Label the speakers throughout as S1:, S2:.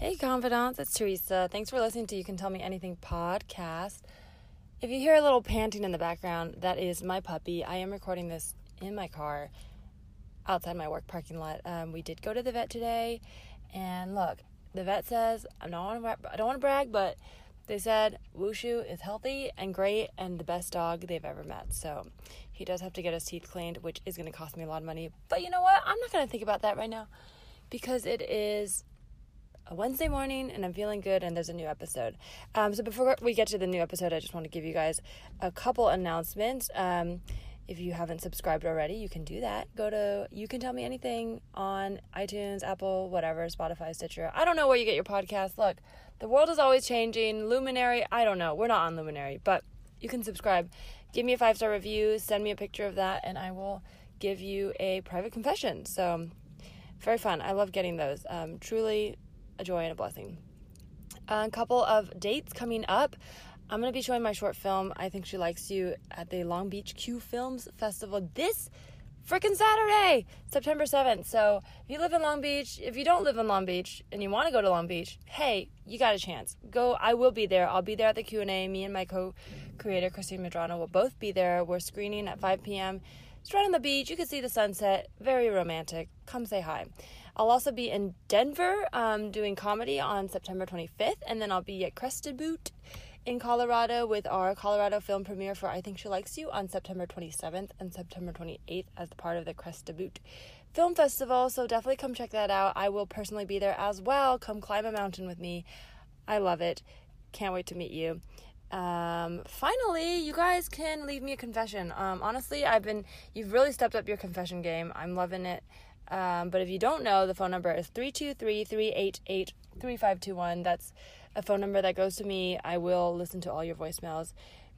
S1: Hey, confidants, it's Teresa. Thanks for listening to You Can Tell Me Anything podcast. If you hear a little panting in the background, that is my puppy. I am recording this in my car outside my work parking lot. Um, we did go to the vet today, and look, the vet says I'm not. Wanna, I don't want to brag, but they said Wushu is healthy and great and the best dog they've ever met. So he does have to get his teeth cleaned, which is going to cost me a lot of money. But you know what? I'm not going to think about that right now because it is a Wednesday morning and I'm feeling good and there's a new episode. Um, so before we get to the new episode, I just want to give you guys a couple announcements. Um, if you haven't subscribed already, you can do that. Go to You Can Tell Me Anything on iTunes, Apple, whatever, Spotify, Stitcher. I don't know where you get your podcast. Look, the world is always changing. Luminary, I don't know. We're not on Luminary, but you can subscribe. Give me a five star review, send me a picture of that, and I will give you a private confession. So, very fun. I love getting those. Um, truly a joy and a blessing. A couple of dates coming up. I'm going to be showing my short film, I Think She Likes You, at the Long Beach Q Films Festival this freaking Saturday, September 7th. So if you live in Long Beach, if you don't live in Long Beach and you want to go to Long Beach, hey, you got a chance. Go. I will be there. I'll be there at the Q&A. Me and my co-creator, Christine Medrano, will both be there. We're screening at 5 p.m. It's right on the beach. You can see the sunset. Very romantic. Come say hi. I'll also be in Denver um, doing comedy on September 25th, and then I'll be at Crested Butte in Colorado with our Colorado film premiere for I Think She Likes You on September 27th and September 28th as part of the Crested Butte Film Festival. So definitely come check that out. I will personally be there as well. Come climb a mountain with me. I love it. Can't wait to meet you. Um, finally, you guys can leave me a confession. Um, honestly, I've been, you've really stepped up your confession game. I'm loving it. Um, but if you don't know, the phone number is 323 388 3521. That's a phone number that goes to me. I will listen to all your voicemails.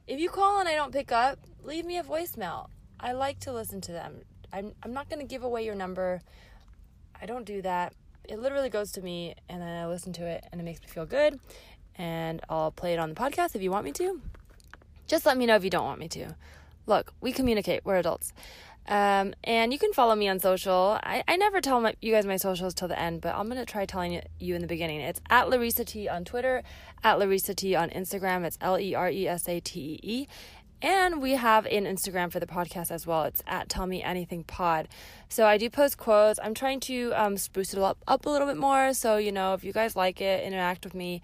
S1: If you call and I don't pick up, leave me a voicemail. I like to listen to them. I'm, I'm not going to give away your number. I don't do that. It literally goes to me and then I listen to it and it makes me feel good. And I'll play it on the podcast if you want me to. Just let me know if you don't want me to. Look, we communicate. We're adults. Um, and you can follow me on social. I, I never tell my, you guys my socials till the end, but I'm going to try telling you in the beginning. It's at Leresa Tee on Twitter, at Leresa Tee on Instagram. It's L E R E S A T E E. And we have an Instagram for the podcast as well. It's at Tell Me Anything Pod. So I do post quotes. I'm trying to um, spruce it up, up a little bit more. So, you know, if you guys like it, interact with me.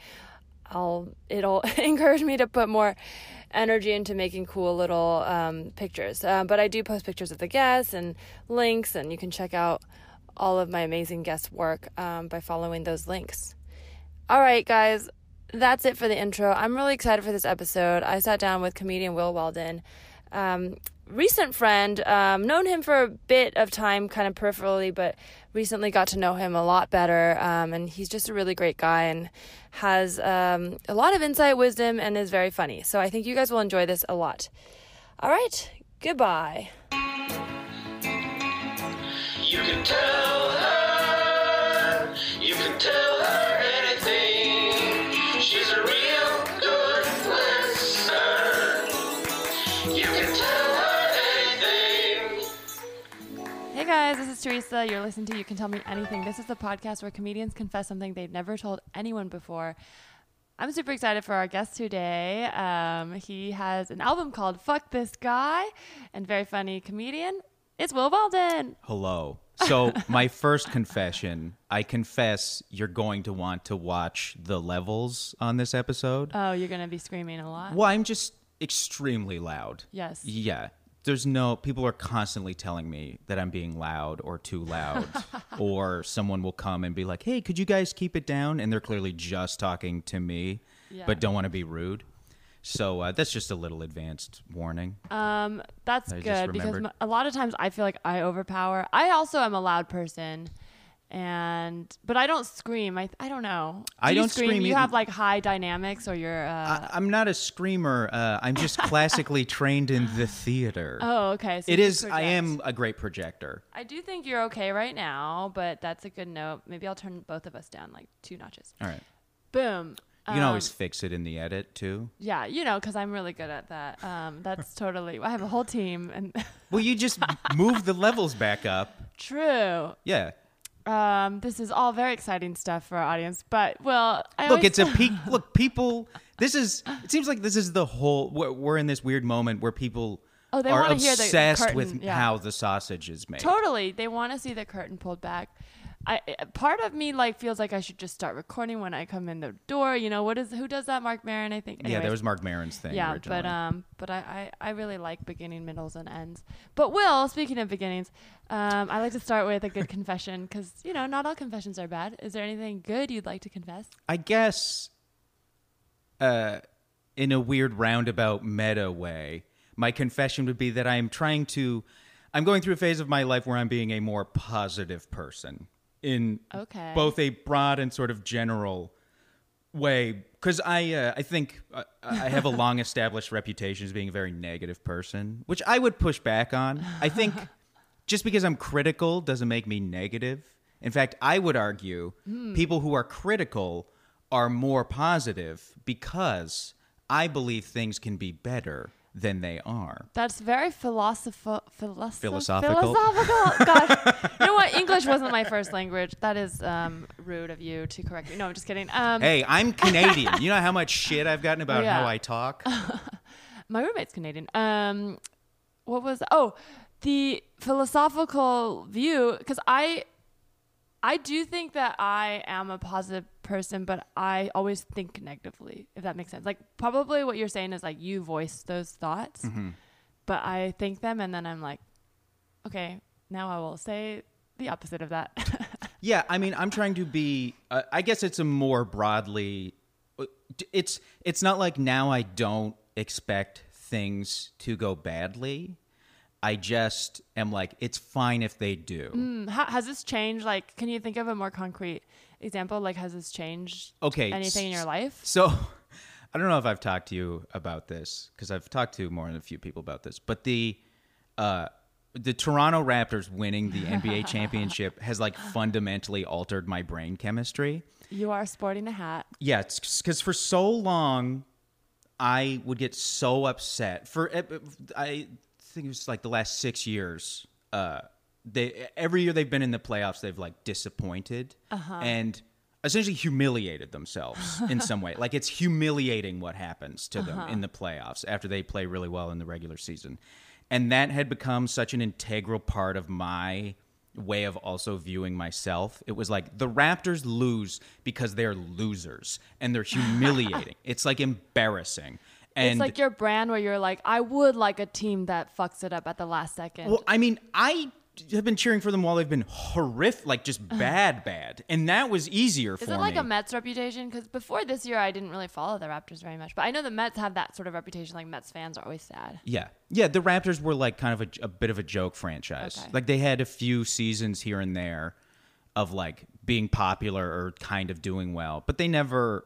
S1: I'll it'll encourage me to put more energy into making cool little um, pictures. Uh, but I do post pictures of the guests and links, and you can check out all of my amazing guest work um, by following those links. All right, guys, that's it for the intro. I'm really excited for this episode. I sat down with comedian Will Weldon. Um, recent friend, um, known him for a bit of time, kind of peripherally, but recently got to know him a lot better. Um, and he's just a really great guy and has um, a lot of insight, wisdom, and is very funny. So I think you guys will enjoy this a lot. All right, goodbye. You can tell her, you can tell guys, this is Teresa. You're listening to You Can Tell Me Anything. This is the podcast where comedians confess something they've never told anyone before. I'm super excited for our guest today. Um, he has an album called Fuck This Guy and very funny comedian. It's Will Weldon.
S2: Hello. So, my first confession I confess you're going to want to watch the levels on this episode.
S1: Oh, you're going to be screaming a lot?
S2: Well, I'm just extremely loud.
S1: Yes.
S2: Yeah. There's no, people are constantly telling me that I'm being loud or too loud. or someone will come and be like, hey, could you guys keep it down? And they're clearly just talking to me,
S1: Yeah.
S2: but don't want to be rude. So, uh, that's just a little advanced warning.
S1: Um, that's
S2: I
S1: good because a lot of times I feel like I overpower. I also am a loud person, and but I don't scream. I I don't know. Do
S2: I don't
S1: scream.
S2: scream
S1: You have like high dynamics, or you're. Uh,
S2: I, I'm not a screamer. Uh, I'm just classically trained in the theater.
S1: oh, okay. So
S2: It
S1: you.
S2: I am a great projector.
S1: I do think you're okay right now, but that's a good note. Maybe I'll turn both of us down like two notches.
S2: All right.
S1: Boom.
S2: You can always
S1: Um,
S2: fix it in the edit too.
S1: Yeah, you know, because I'm really good at that. Um, that's totally. I have a whole team, and
S2: Well, you just move the levels back up.
S1: true.
S2: Yeah.
S1: Um, this is all very exciting stuff for our audience, but well, I
S2: Look, it's a peak. Look, people. This is. It seems like this is the whole. We're, we're in this weird moment where people
S1: Oh, they
S2: are
S1: wanna hear the
S2: obsessed with
S1: yeah.
S2: how the sausage is made.
S1: Totally. They want to see the curtain pulled back. I part of me like feels like I should just start recording when I come in the door. You know what is who does that? Marc Maron, I think.
S2: Yeah,
S1: Anyways.
S2: that was Marc Maron's thing.
S1: yeah,
S2: originally.
S1: but um, but I, I I really like beginning, middles, and ends. But Will, speaking of beginnings, um, I like to start with a good confession because you know not all confessions are bad. Is there anything good you'd like to confess?
S2: I guess, uh, in a weird roundabout meta way, my confession would be that I am trying to. I'm going through a phase of my life where I'm being a more positive person in
S1: Okay.
S2: both a broad and sort of general way. Because I, uh, I think uh, I have a long established reputation as being a very negative person, which I would push back on. I think just because I'm critical doesn't make me negative. In fact, I would argue people who are critical are more positive because I believe things can be better than they are.
S1: That's very philosophical. Philosoph-
S2: Philosophical.
S1: Philosophical. Gosh, you know what? English wasn't my first language. That is um, rude of you to correct me. No, I'm just kidding. Um,
S2: Hey, I'm Canadian. you know how much shit I've gotten about
S1: Yeah.
S2: how I talk?
S1: my roommate's Canadian. Um, what was oh the philosophical view? Because I, I do think that I am a positive person, but I always think negatively. If that makes sense. Like probably what you're saying is like you voice those thoughts, but I think them and then I'm like, okay, now I will say the opposite of that.
S2: Yeah, I mean, I'm trying to be. Uh, I guess it's a more broadly. uh, It's it's not like now I don't expect things to go badly. I just am like, it's fine if they do.
S1: Hmm, How, has this changed? Like, can you think of a more concrete example? Like, has this changed
S2: Okay,
S1: anything in your life?
S2: So, I don't know if I've talked to you about this because I've talked to more than a few people about this, but the uh, the Toronto Raptors winning the NBA championship has like fundamentally altered my brain chemistry.
S1: You are sporting a hat.
S2: Yeah, because for so long, I would get so upset. For eh, I think it was like the last six years. Uh, they every year they've been in the playoffs, they've like disappointed and essentially humiliated themselves in some way. Like it's humiliating what happens to them in the playoffs after they play really well in the regular season, and that had become such an integral part of my way of also viewing myself. It was like the Raptors lose because they're losers and they're humiliating. it's like embarrassing. And
S1: it's like your brand where you're like, I would like a team that fucks it up at the last second.
S2: well, I mean, I have been cheering for them while they've been horrific, like just bad, bad, and that was easier for
S1: Is it like a Mets reputation? Because before this year, I didn't really follow the Raptors very much. But I know the Mets have that sort of reputation. Like Mets fans are always sad.
S2: Yeah. Yeah, the Raptors were like kind of a, a bit of a joke franchise.
S1: Okay.
S2: Like they had a few seasons here and there of like being popular or kind of doing well, but they never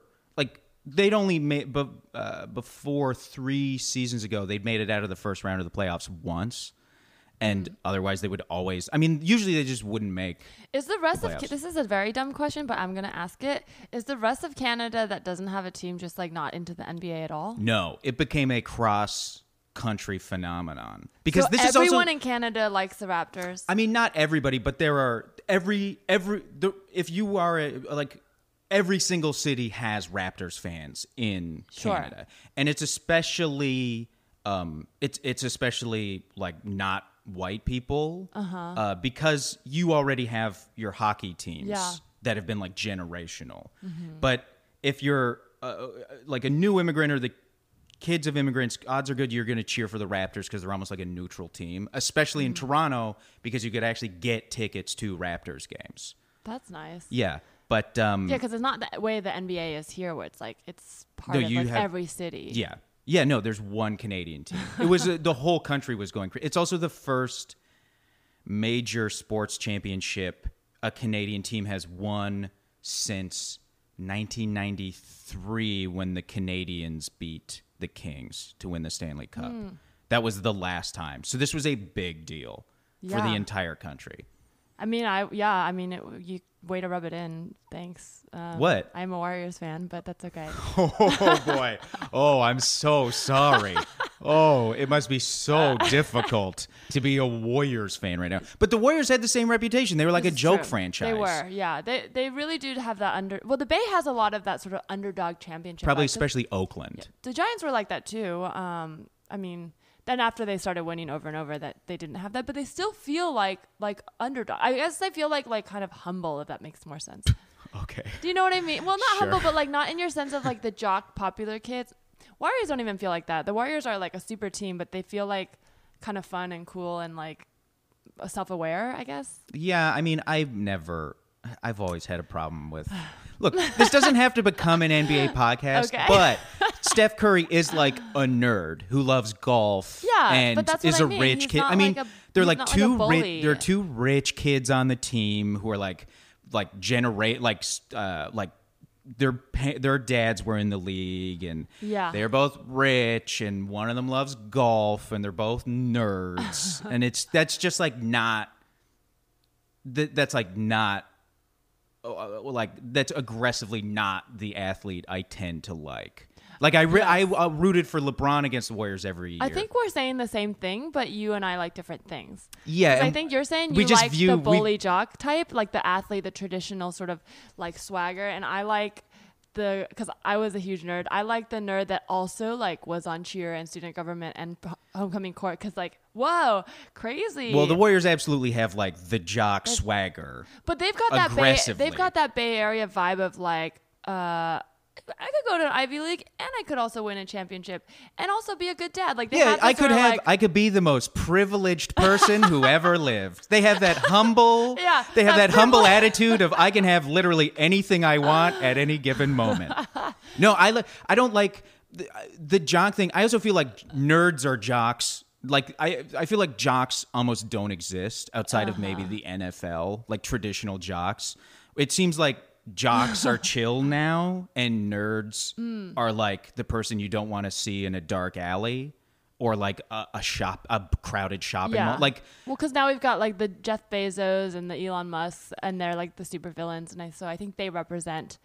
S2: they'd only made but uh, before 3 seasons ago they'd made it out of the first round of the playoffs once. And
S1: Mm-hmm.
S2: otherwise, they would always. I mean, usually they just wouldn't make.
S1: Is the rest of
S2: playoffs.
S1: This is a very dumb question, but I'm gonna ask it. Is the rest of Canada that doesn't have a team just like not into the NBA at all?
S2: No, it became a cross country phenomenon because
S1: so
S2: this is
S1: everyone in Canada likes the Raptors.
S2: I mean, not everybody, but there are every every the, if you are a, like every single city has Raptors fans in
S1: Sure.
S2: Canada, and it's especially um it's it's especially like not white people uh because you already have your hockey teams
S1: Yeah.
S2: that have been like generational, but if you're uh, like a new immigrant or the kids of immigrants, odds are good you're going to cheer for the Raptors because they're almost like a neutral team, especially in Toronto because you could actually get tickets to Raptors games.
S1: That's nice.
S2: Yeah, but um,
S1: Yeah, because it's not the way the NBA is here, where it's like it's part
S2: No,
S1: of like
S2: have-
S1: every city.
S2: yeah, yeah. No, there's one Canadian team. It was uh, the whole country was going. It's also the first major sports championship a Canadian team has won since 1993 when the Canadiens beat the Kings to win the Stanley Cup.
S1: Hmm.
S2: That was the last time. So this was a big deal for the entire country.
S1: I mean, I yeah, I mean, it, you way to rub it in. Thanks. Um,
S2: What?
S1: I'm a Warriors fan, but that's okay.
S2: Oh boy. Oh, I'm so sorry. Oh, it must be so difficult to be a Warriors fan right now. But the Warriors had the same reputation. They were like
S1: This
S2: a joke
S1: true.
S2: franchise.
S1: They were, yeah. They they really do have that under. Well, the Bay has a lot of that sort of underdog championship.
S2: Probably. Especially Oakland.
S1: the Giants were like that too. Um, I mean, then after they started winning over and over, that they didn't have that, but they still feel like like underdog. I guess they feel like like kind of humble, if that makes more sense.
S2: Okay.
S1: Do you know what I mean? Well, not
S2: Sure.
S1: humble, but like not in your sense of like the jock popular kids. Warriors don't even feel like that. The Warriors are like a super team, but they feel like kind of fun and cool and like self aware, I guess.
S2: Yeah, I mean, I've never, I've always had a problem with. Look, this doesn't have to become an NBA podcast,
S1: Okay.
S2: but Steph Curry is like a nerd who loves golf.
S1: Yeah,
S2: and is
S1: I
S2: a
S1: mean.
S2: rich
S1: He's
S2: kid. I mean,
S1: like a-
S2: they're like
S1: not like a
S2: two rich. There are two rich kids on the team who are like, like generate like, uh, like. Their their dads were in the league, and
S1: Yeah.
S2: they're both rich, and one of them loves golf, and they're both nerds, and it's that's just like not th- that's like not like that's aggressively not the athlete I tend to like. Like I re- I uh, rooted for LeBron against the Warriors every year.
S1: I think we're saying the same thing, but you and I like different things.
S2: yeah,
S1: I think you're saying
S2: we
S1: you like
S2: view
S1: the
S2: we-
S1: bully jock type, like the athlete, the traditional sort of like swagger, and I like the because I was a huge nerd. I like the nerd that also like was on cheer and student government and homecoming court because like whoa crazy.
S2: well, the Warriors absolutely have like the jock swagger.
S1: but they've got that bay, they've got that Bay Area vibe of like uh. I could go to an Ivy League and I could also win a championship and also be a good dad. Like they
S2: Yeah,
S1: have
S2: I could have
S1: like,
S2: I could be the most privileged person who ever lived. They have that humble
S1: Yeah,
S2: they have
S1: that
S2: that humble attitude of I can have literally anything I want at any given moment. No, I li- I don't like the, the jock thing. I also feel like nerds are jocks. Like I I feel like jocks almost don't exist outside of
S1: Uh-huh.
S2: maybe the NFL, like traditional jocks. It seems like jocks are chill now and nerds
S1: Hmm.
S2: are like the person you don't want to see in a dark alley or like a, a shop a crowded shopping mall. Like
S1: well, because now we've got like the Jeff Bezos and the Elon Musk, and they're like the super villains, and I, so I think they represent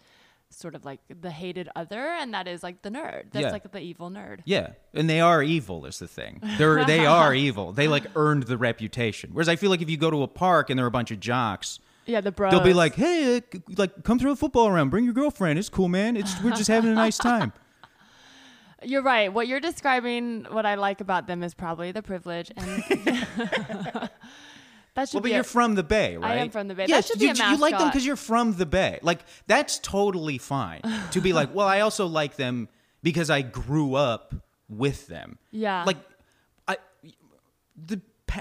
S1: sort of like the hated other, and that is like the nerd. That's
S2: Yeah.
S1: like the evil nerd.
S2: Yeah, and they are evil is the thing. They're they are evil. They like earned the reputation. Whereas I feel like if you go to a park and there are a bunch of jocks,
S1: Yeah, the bros.
S2: they'll be like, "Hey, uh, like come throw a football around. Bring your girlfriend. It's cool, man. It's we're just having a nice time."
S1: You're right. What you're describing, what I like about them is probably the privilege, and that should
S2: Well, but
S1: be.
S2: you're
S1: a-
S2: from the Bay, right?
S1: I am from the Bay. That
S2: Yes, you, you like them because you're from the Bay. Like that's totally fine to be like. Well, I also like them because I grew up with them.
S1: Yeah.
S2: Like, I the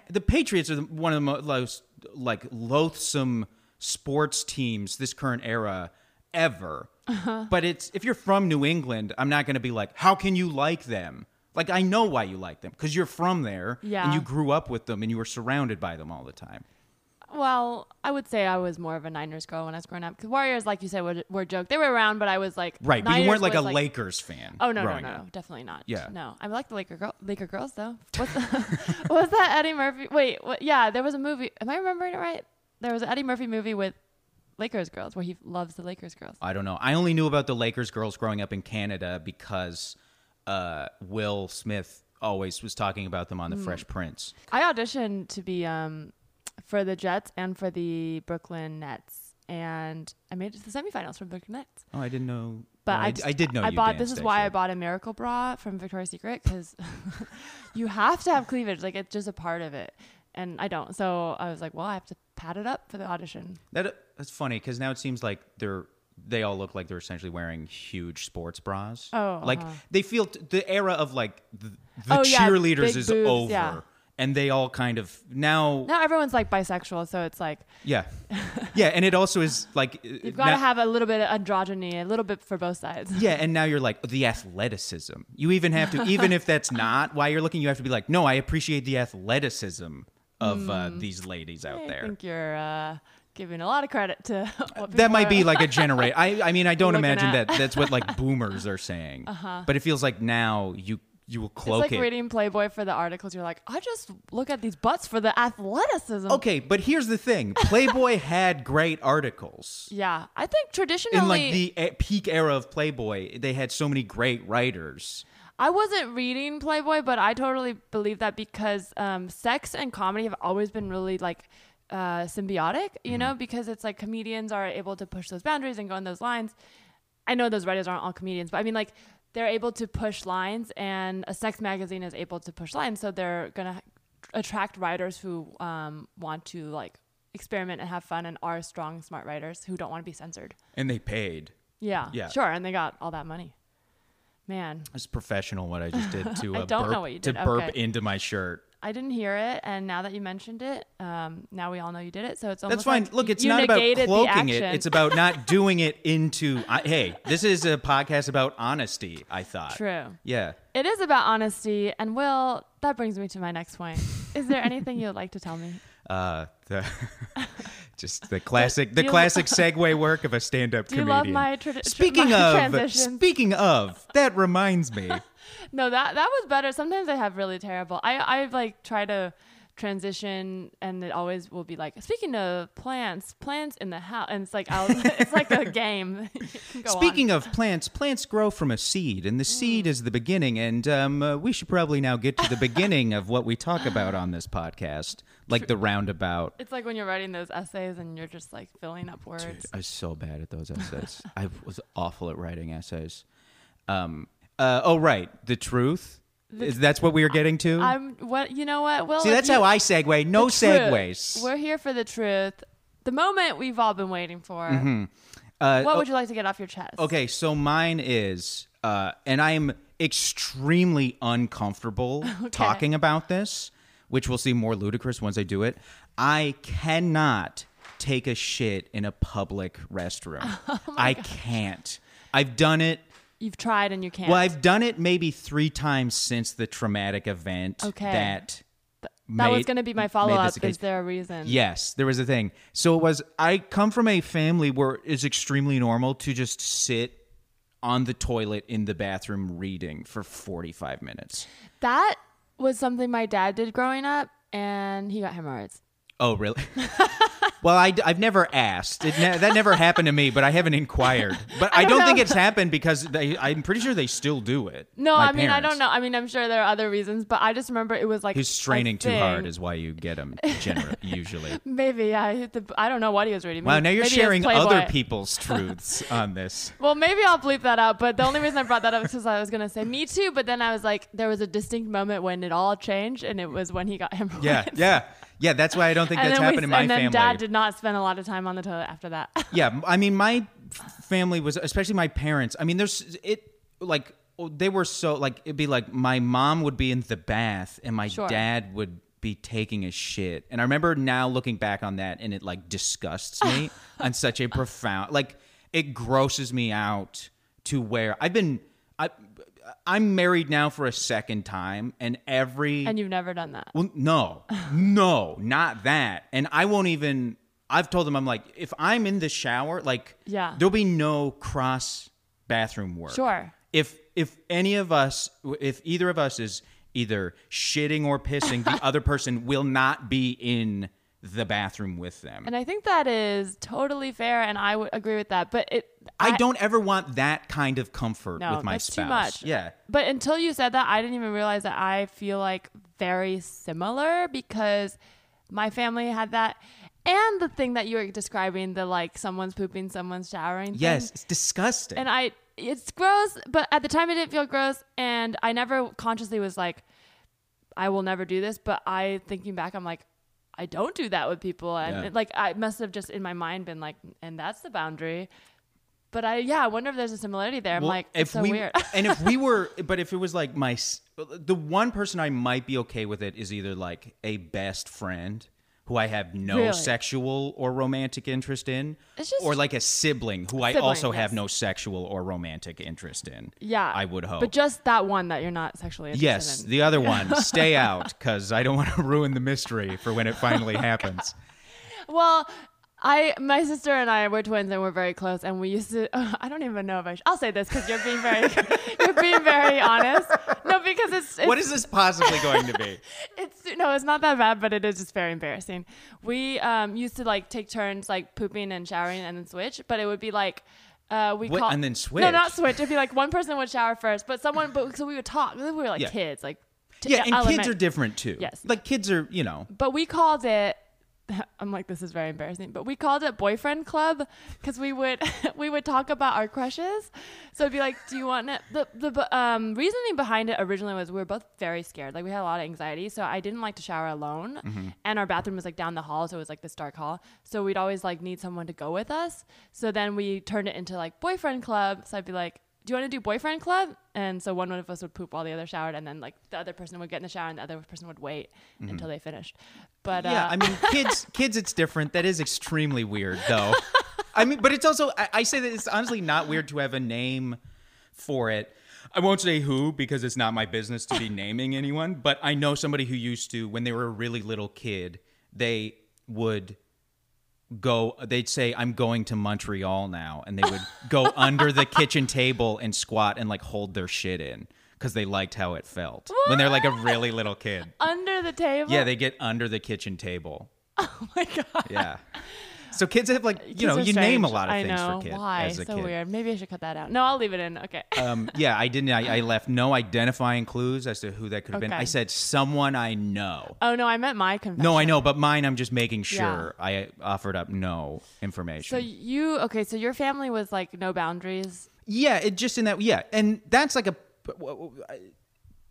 S2: the Patriots are the, one of the most like loathsome sports teams this current era ever.
S1: Uh-huh.
S2: But it's if you're from New England, I'm not going to be like, how can you like them? Like I know why you like them because you're from there
S1: Yeah.
S2: and you grew up with them and you were surrounded by them all the time.
S1: well, I would say I was more of a Niners girl when I was growing up because Warriors, like you said, were, were a joke. They were around, but I was like
S2: Right, but you
S1: Niners
S2: weren't like a
S1: was,
S2: Lakers fan.
S1: Oh no, no, no,
S2: up.
S1: definitely not.
S2: Yeah.
S1: no, I like the Laker girl, Laker girls though. What's the, what was that Eddie Murphy? Wait, what, yeah, there was a movie. Am I remembering it right? There was an Eddie Murphy movie with Lakers girls where he loves the Lakers girls.
S2: I don't know. I only knew about the Lakers girls growing up in Canada because uh, Will Smith always was talking about them on. The Fresh Prince.
S1: I auditioned to be um for the Jets and for the Brooklyn Nets, and I made it to the semifinals for the Brooklyn Nets.
S2: Oh, I didn't know.
S1: But
S2: well,
S1: I,
S2: I,
S1: just-
S2: I did know
S1: I bought. This is why I bought a miracle bra from Victoria's Secret because you have to have cleavage. Like it's just a part of it, and I don't. So I was like, well, I have to pad it up for the audition.
S2: That that's funny because now it seems like they're they all look like they're essentially wearing huge sports bras.
S1: Oh,
S2: like
S1: uh-huh.
S2: they feel t- the era of like the, the
S1: Oh,
S2: cheerleaders
S1: big
S2: is
S1: boobs,
S2: over,
S1: yeah.
S2: and they all kind of now.
S1: Now everyone's like bisexual, so it's like
S2: Yeah, yeah, and it also is like
S1: you've got to have a little bit of androgyny, a little bit for both sides.
S2: Yeah, and now you're like the athleticism. You even have to, even if that's not why you're looking, you have to be like, no, I appreciate the athleticism of uh, these ladies out
S1: Hmm. I
S2: there.
S1: think you're uh, giving a lot of credit to what
S2: That might be like a generate. I, I mean, I don't imagine
S1: at.
S2: that that's what like boomers are saying. Uh-huh. But it feels like now you you will cloak It's
S1: like
S2: it.
S1: reading Playboy for the articles. You're like, I just look at these butts for the athleticism.
S2: Okay, but here's the thing: Playboy had great articles.
S1: Yeah, I think traditionally,
S2: In like the peak era of Playboy, they had so many great writers.
S1: I wasn't reading Playboy, but I totally believe that because um, sex and comedy have always been really like uh, symbiotic, you know, because it's like comedians are able to push those boundaries and go on those lines. I know those writers aren't all comedians, but I mean, like, they're able to push lines, and a sex magazine is able to push lines, so they're gonna attract writers who um, want to like experiment and have fun and are strong, smart writers who don't want to be censored.
S2: And they paid.
S1: Yeah,
S2: Yeah.
S1: sure, and they got all that money. Man,
S2: It's professional what I just did to
S1: I
S2: uh,
S1: don't
S2: burp,
S1: know what you did.
S2: to burp
S1: Okay.
S2: into my shirt.
S1: I didn't hear it, and now that you mentioned it, um, now we all know you did it. So it's almost
S2: That's fine.
S1: like
S2: Look, it's not about cloaking it. It's about not doing it into. I, hey, this is a podcast about honesty. I thought.
S1: true.
S2: Yeah.
S1: It is about honesty, and Will. That brings me to my next point. Is there anything you'd like to tell me?
S2: Uh, the just the classic, the classic segue work of a stand-up
S1: Do you
S2: comedian.
S1: love my, tra-
S2: Speaking
S1: my
S2: of,
S1: transitions?
S2: speaking of, that reminds me.
S1: No, that that was better. Sometimes I have really terrible. I I like try to transition, and it always will be like speaking of plants, plants in the house, and it's like I'll, it's like a game. You go on.
S2: Speaking of plants, plants grow from a seed, and the seed
S1: Mm.
S2: is the beginning. And um, uh, we should probably now get to the beginning of what we talk about on this podcast, like the roundabout.
S1: it's like when you're writing those essays and you're just like filling up words.
S2: Dude, I was so bad at those essays. I was awful at writing essays. Um, uh, oh, right, the truth. Is that's what we are getting to?
S1: I'm what you know what? Well,
S2: See, that's
S1: you-
S2: how I segue. No
S1: the truth.
S2: segues.
S1: We're here for the truth. The moment we've all been waiting for.
S2: Uh,
S1: What
S2: oh,
S1: would you like to get off your chest?
S2: Okay, so mine is, uh, and I am extremely uncomfortable talking about this, which will seem more ludicrous once I do it. I cannot take a shit in a public restroom.
S1: Oh
S2: I can't. I've done it.
S1: You've tried and you can't.
S2: Well, I've done it maybe three times since the traumatic event.
S1: Okay.
S2: That.
S1: that was going to be my follow up. Is there a reason?
S2: Yes, there was a thing. So it was I come from a family where it's extremely normal to just sit on the toilet in the bathroom reading for 45 minutes.
S1: That was something my dad did growing up, and he got hemorrhoids.
S2: Oh, really? well, I, have never asked. It ne- that never happened to me, but I haven't inquired. But I,
S1: don't
S2: don't, think it's happened because they, I'm pretty sure they still do it.
S1: No, I mean I don't know. I mean I'm sure there are other reasons, but I just remember it was like
S2: He's straining too hard, is why you get him. Generally, usually.
S1: Maybe yeah. hit the- I don't know what he was reading.
S2: Wow,
S1: Maybe-
S2: now you're sharing other people's truths on this.
S1: Well, maybe I'll bleep that out. But the only reason I brought that up is because I was gonna say me too. But then I was like, there was a distinct moment when it all changed, and it was when he got hemorrhoids.
S2: Yeah, yeah, yeah. That's why I don't think that's
S1: then, we,
S2: happened in my
S1: and then
S2: family.
S1: dad did not spend a lot of time on the toilet after that.
S2: yeah, I mean, my family was, especially my parents. I mean, there's it like oh, they were so like it'd be like my mom would be in the bath and my
S1: Sure.
S2: dad would be taking a shit. And I remember now looking back on that, and it like disgusts me on such a profound like it grosses me out to where I've been. I, I'm married now for a second time, and every
S1: and you've never done that.
S2: well, no, no, not that. And I won't even. I've told them I'm like, if I'm in the shower, like,
S1: Yeah.
S2: there'll be no cross bathroom work.
S1: Sure.
S2: If if any of us, if either of us is either shitting or pissing, the other person will not be in the bathroom with them.
S1: And I think that is totally fair, and I would agree with that. But it,
S2: I, don't ever want that kind of comfort
S1: No,
S2: with my
S1: that's
S2: spouse.
S1: too much.
S2: Yeah.
S1: But until you said that, I didn't even realize that I feel like very similar because my family had that. And the thing that you were describing, the like someone's pooping, someone's showering. thing.
S2: Yes, it's disgusting.
S1: And I, it's gross, but at the time it didn't feel gross. And I never consciously was like, I will never do this. But I, thinking back, I'm like, I don't do that with people. And
S2: Yeah.
S1: like, I must have just in my mind been like, and that's the boundary. But I, yeah, I wonder if there's a similarity there. I'm
S2: Well,
S1: like, it's so
S2: we,
S1: weird.
S2: and if we were, but if it was like my, the one person I might be okay with it is either like a best friend who I have no
S1: Really?
S2: sexual or romantic interest in,
S1: It's just-
S2: or like a sibling who I
S1: Sibling,
S2: also have no sexual or romantic interest in.
S1: Yeah.
S2: I would hope.
S1: But just that one that you're not sexually interested
S2: yes,
S1: in.
S2: the other one, stay out because I don't want to ruin the mystery for when it finally oh, happens.
S1: well, I my sister and I were twins and we're very close and we used to I don't even know if I sh- I'll say this cuz you're being very you're being very honest. No, because it's, it's
S2: What is this possibly going to be?
S1: it's no, it's not that bad, but it is just very embarrassing. We um, used to like take turns like pooping and showering and then switch, but it would be like Uh, we
S2: What-
S1: call
S2: and then switch.
S1: No, not
S2: switch?
S1: It'd be like one person would shower first, but someone. But so we would talk. We were like
S2: Yeah.
S1: kids, like t-
S2: Yeah, and kids are different too.
S1: Yes.
S2: Like kids are, you know.
S1: But we called it. I'm like, this is very embarrassing. But we called it boyfriend club because we would we would talk about our crushes. So it'd be like, do you want it? The the um, reasoning behind it originally was we were both very scared. Like we had a lot of anxiety, so I didn't like to shower alone.
S2: Mm-hmm.
S1: And our bathroom was like down the hall, so it was like this dark hall. So we'd always like need someone to go with us. So then we turned it into like boyfriend club. So I'd be like. Do you want to do boyfriend club? And so one of us would poop while the other showered, and then like the other person would get in the shower, and the other person would wait until they finished. But
S2: Mm-hmm. Yeah,
S1: uh,
S2: I mean, kids, kids, it's different. That is extremely weird, though. I mean, but it's also, I, I say that it's honestly not weird to have a name for it. I won't say who because it's not my business to be naming anyone, but I know somebody who used to, when they were a really little kid, they would go, they'd say, I'm going to Montreal now. And they would go under the kitchen table and squat and like hold their shit in because they liked how it felt when they're like a really little kid.
S1: under the table.
S2: Yeah, they get under the kitchen table.
S1: Oh my god.
S2: Yeah. So kids have like you
S1: Kids
S2: know you name a lot of
S1: I
S2: things
S1: know.
S2: for kids
S1: Why?
S2: as a
S1: so
S2: kid.
S1: weird. Maybe I should cut that out. No, I'll leave it in. Okay.
S2: Um, yeah, I didn't. I, I left no identifying clues as to who that could have been. I said someone I know.
S1: oh no, I meant my confession.
S2: No, I know, but mine I'm just making
S1: Yeah.
S2: sure I offered up no information.
S1: So you okay? So your family was like no boundaries.
S2: yeah, it just in that yeah, and that's like a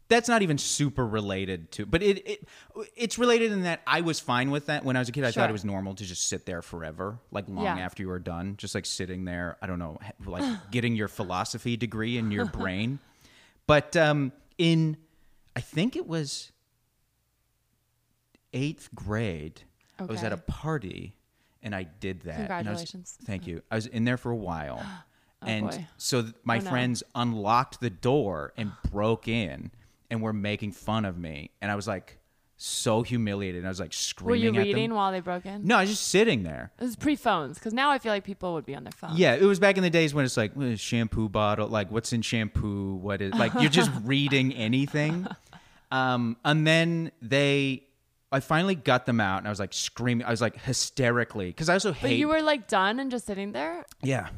S2: that's not even super related to, but it, it it's related in that I was fine with that when I was a kid. I thought it was normal to just sit there forever, like long
S1: Yeah.
S2: after you were done, just like sitting there. I don't know, like getting your philosophy degree in your brain. But um, in, I think it was eighth grade. I was at a party and I did that. I was-
S1: Congratulations.
S2: thank you. I was in there for a while. and
S1: boy.
S2: so my
S1: Oh, no.
S2: friends unlocked the door and broke in and were making fun of me. And I was like so humiliated. I was like screaming.
S1: Were you
S2: at
S1: reading while they broke in?
S2: No, I was just sitting there.
S1: It was pre phones because now I feel like people would be on their phone.
S2: Yeah, it was back in the days when it's like "What is shampoo bottle, like what's in shampoo, what is like you're just reading anything. Um, and then they, I finally got them out, and I was like screaming. I was like hysterically because I also hate.
S1: But you were like done and just sitting there
S2: yeah,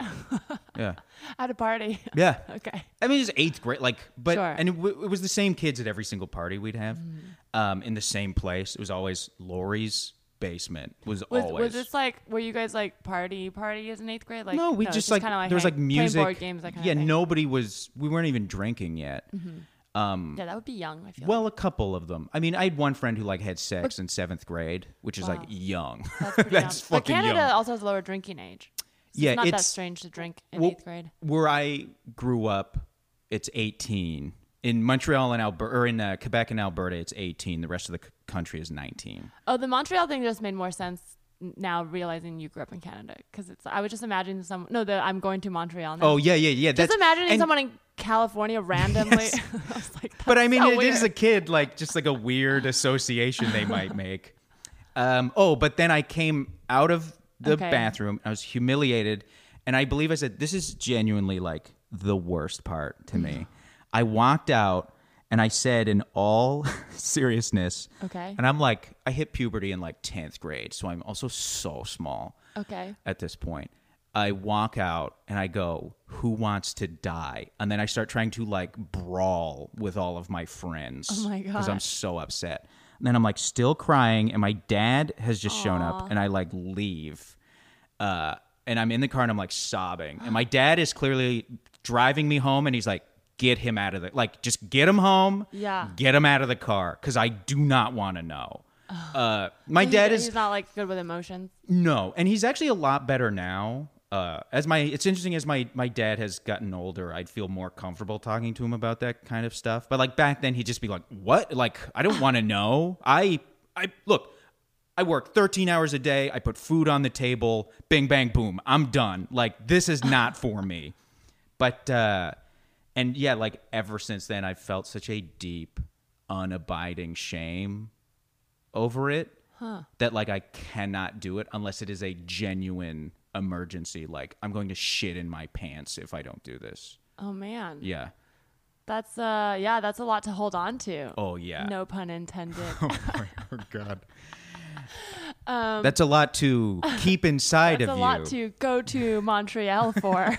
S2: yeah,
S1: at a party.
S2: yeah.
S1: okay.
S2: I mean, it's eighth grade, like, but
S1: Sure.
S2: and it, w- it was the same kids at every single party we'd have, um, in the same place. It was always Lori's basement. Was,
S1: Was,
S2: always
S1: was this like were you guys like party party as an eighth grade? Like
S2: no, we
S1: it's
S2: just like,
S1: kind of like
S2: there was like music,
S1: board games, that kind
S2: yeah.
S1: of thing.
S2: Nobody was. We weren't even drinking yet. Um,
S1: Yeah, that would be young. I feel.
S2: well, a couple of them. I mean, I had one friend who like had sex in seventh grade, which is like young.
S1: That's,
S2: That's
S1: young. But
S2: fucking
S1: Canada
S2: young.
S1: also has lower drinking age. So
S2: Yeah,
S1: it's not that strange to drink in
S2: Well,
S1: eighth grade.
S2: Where I grew up, it's 18. In Montreal and Alberta, or in uh, Quebec and Alberta, it's 18. The rest of the c- country is 19.
S1: Oh, the Montreal thing just made more sense now realizing you grew up in Canada because it's. I was just imagining some. No, that I'm going to Montreal now.
S2: Oh yeah, yeah, yeah.
S1: just imagining
S2: and-
S1: someone in California randomly. I was like,
S2: But I mean,
S1: so
S2: it is
S1: weird."
S2: a kid, like just like a weird association they might make. Um, oh, but then I came out of the
S1: Okay.
S2: bathroom. I was humiliated, and I believe I said, "This is genuinely like the worst part to me." I walked out, and I said, in all seriousness,
S1: Okay.
S2: And I'm like, I hit puberty in like tenth grade, so I'm also so small
S1: Okay.
S2: at this point. I walk out and I go, "Who wants to die?" And then I start trying to like brawl with all of my friends.
S1: Oh my god!
S2: Because I'm so upset. And then I'm like still crying, and my dad has just shown up, and I like leave. Uh, and I'm in the car and I'm like sobbing, and my dad is clearly driving me home, and he's like, "Get him out of the like, just get him home,
S1: Yeah.
S2: get him out of the car, because I do not want to know." Uh, my dad is
S1: He's not like good with emotions.
S2: no, and he's actually a lot better now. Uh, as my, it's interesting as my my dad has gotten older, I'd feel more comfortable talking to him about that kind of stuff. But like back then, he'd just be like, "What? Like, I don't want to know. I, I look, I work 13 hours a day. I put food on the table. Bing, bang, boom. I'm done. Like, this is not for me." But uh, and yeah, like ever since then, I've felt such a deep, unabiding shame over it that like I cannot do it unless it is a genuine emergency. Like I'm going to shit in my pants if I don't do this.
S1: Oh man.
S2: Yeah.
S1: That's uh yeah, that's a lot to hold on to.
S2: Oh yeah.
S1: No pun intended.
S2: oh my God.
S1: Um,
S2: That's a lot to keep inside of you.
S1: That's a lot to go to Montreal for.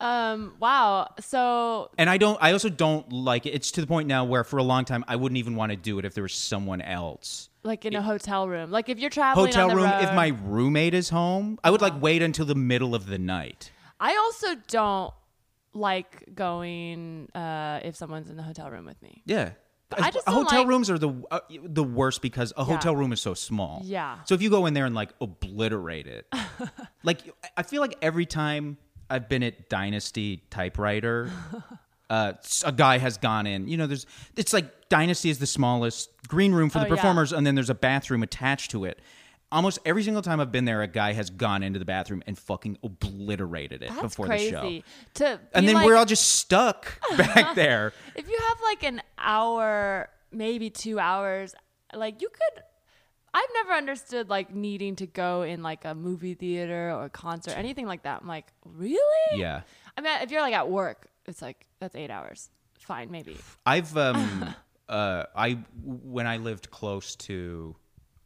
S1: um, wow. So
S2: and I don't. I also don't like it. It's to the point now where, for a long time, I wouldn't even want to do it if there was someone else.
S1: Like in a hotel room, like if you're traveling
S2: Hotel room.
S1: road,
S2: If my roommate is home, I would like wait until the middle of the night.
S1: I also don't like going uh, if someone's in the hotel room with me.
S2: Yeah.
S1: I just don't
S2: hotel
S1: like-
S2: rooms are the uh, the worst because a hotel room is so small.
S1: Yeah.
S2: So if you go in there and like obliterate it, like I feel like every time I've been at Dynasty typewriter, uh, a guy has gone in. You know, there's it's like Dynasty is the smallest green room for
S1: Oh,
S2: the
S1: yeah.
S2: performers, and then there's a bathroom attached to it. Almost every single time I've been there, a guy has gone into the bathroom and fucking obliterated it
S1: That's
S2: before
S1: crazy.
S2: the show.
S1: To
S2: And then
S1: like,
S2: we're all just stuck back there.
S1: if you have like an hour, maybe two hours, like you could. I've never understood like needing to go in like a movie theater or a concert, anything like that. I'm like, really?
S2: Yeah.
S1: I mean, if you're like at work, it's like that's eight hours. Fine, maybe.
S2: I've um uh I when I lived close to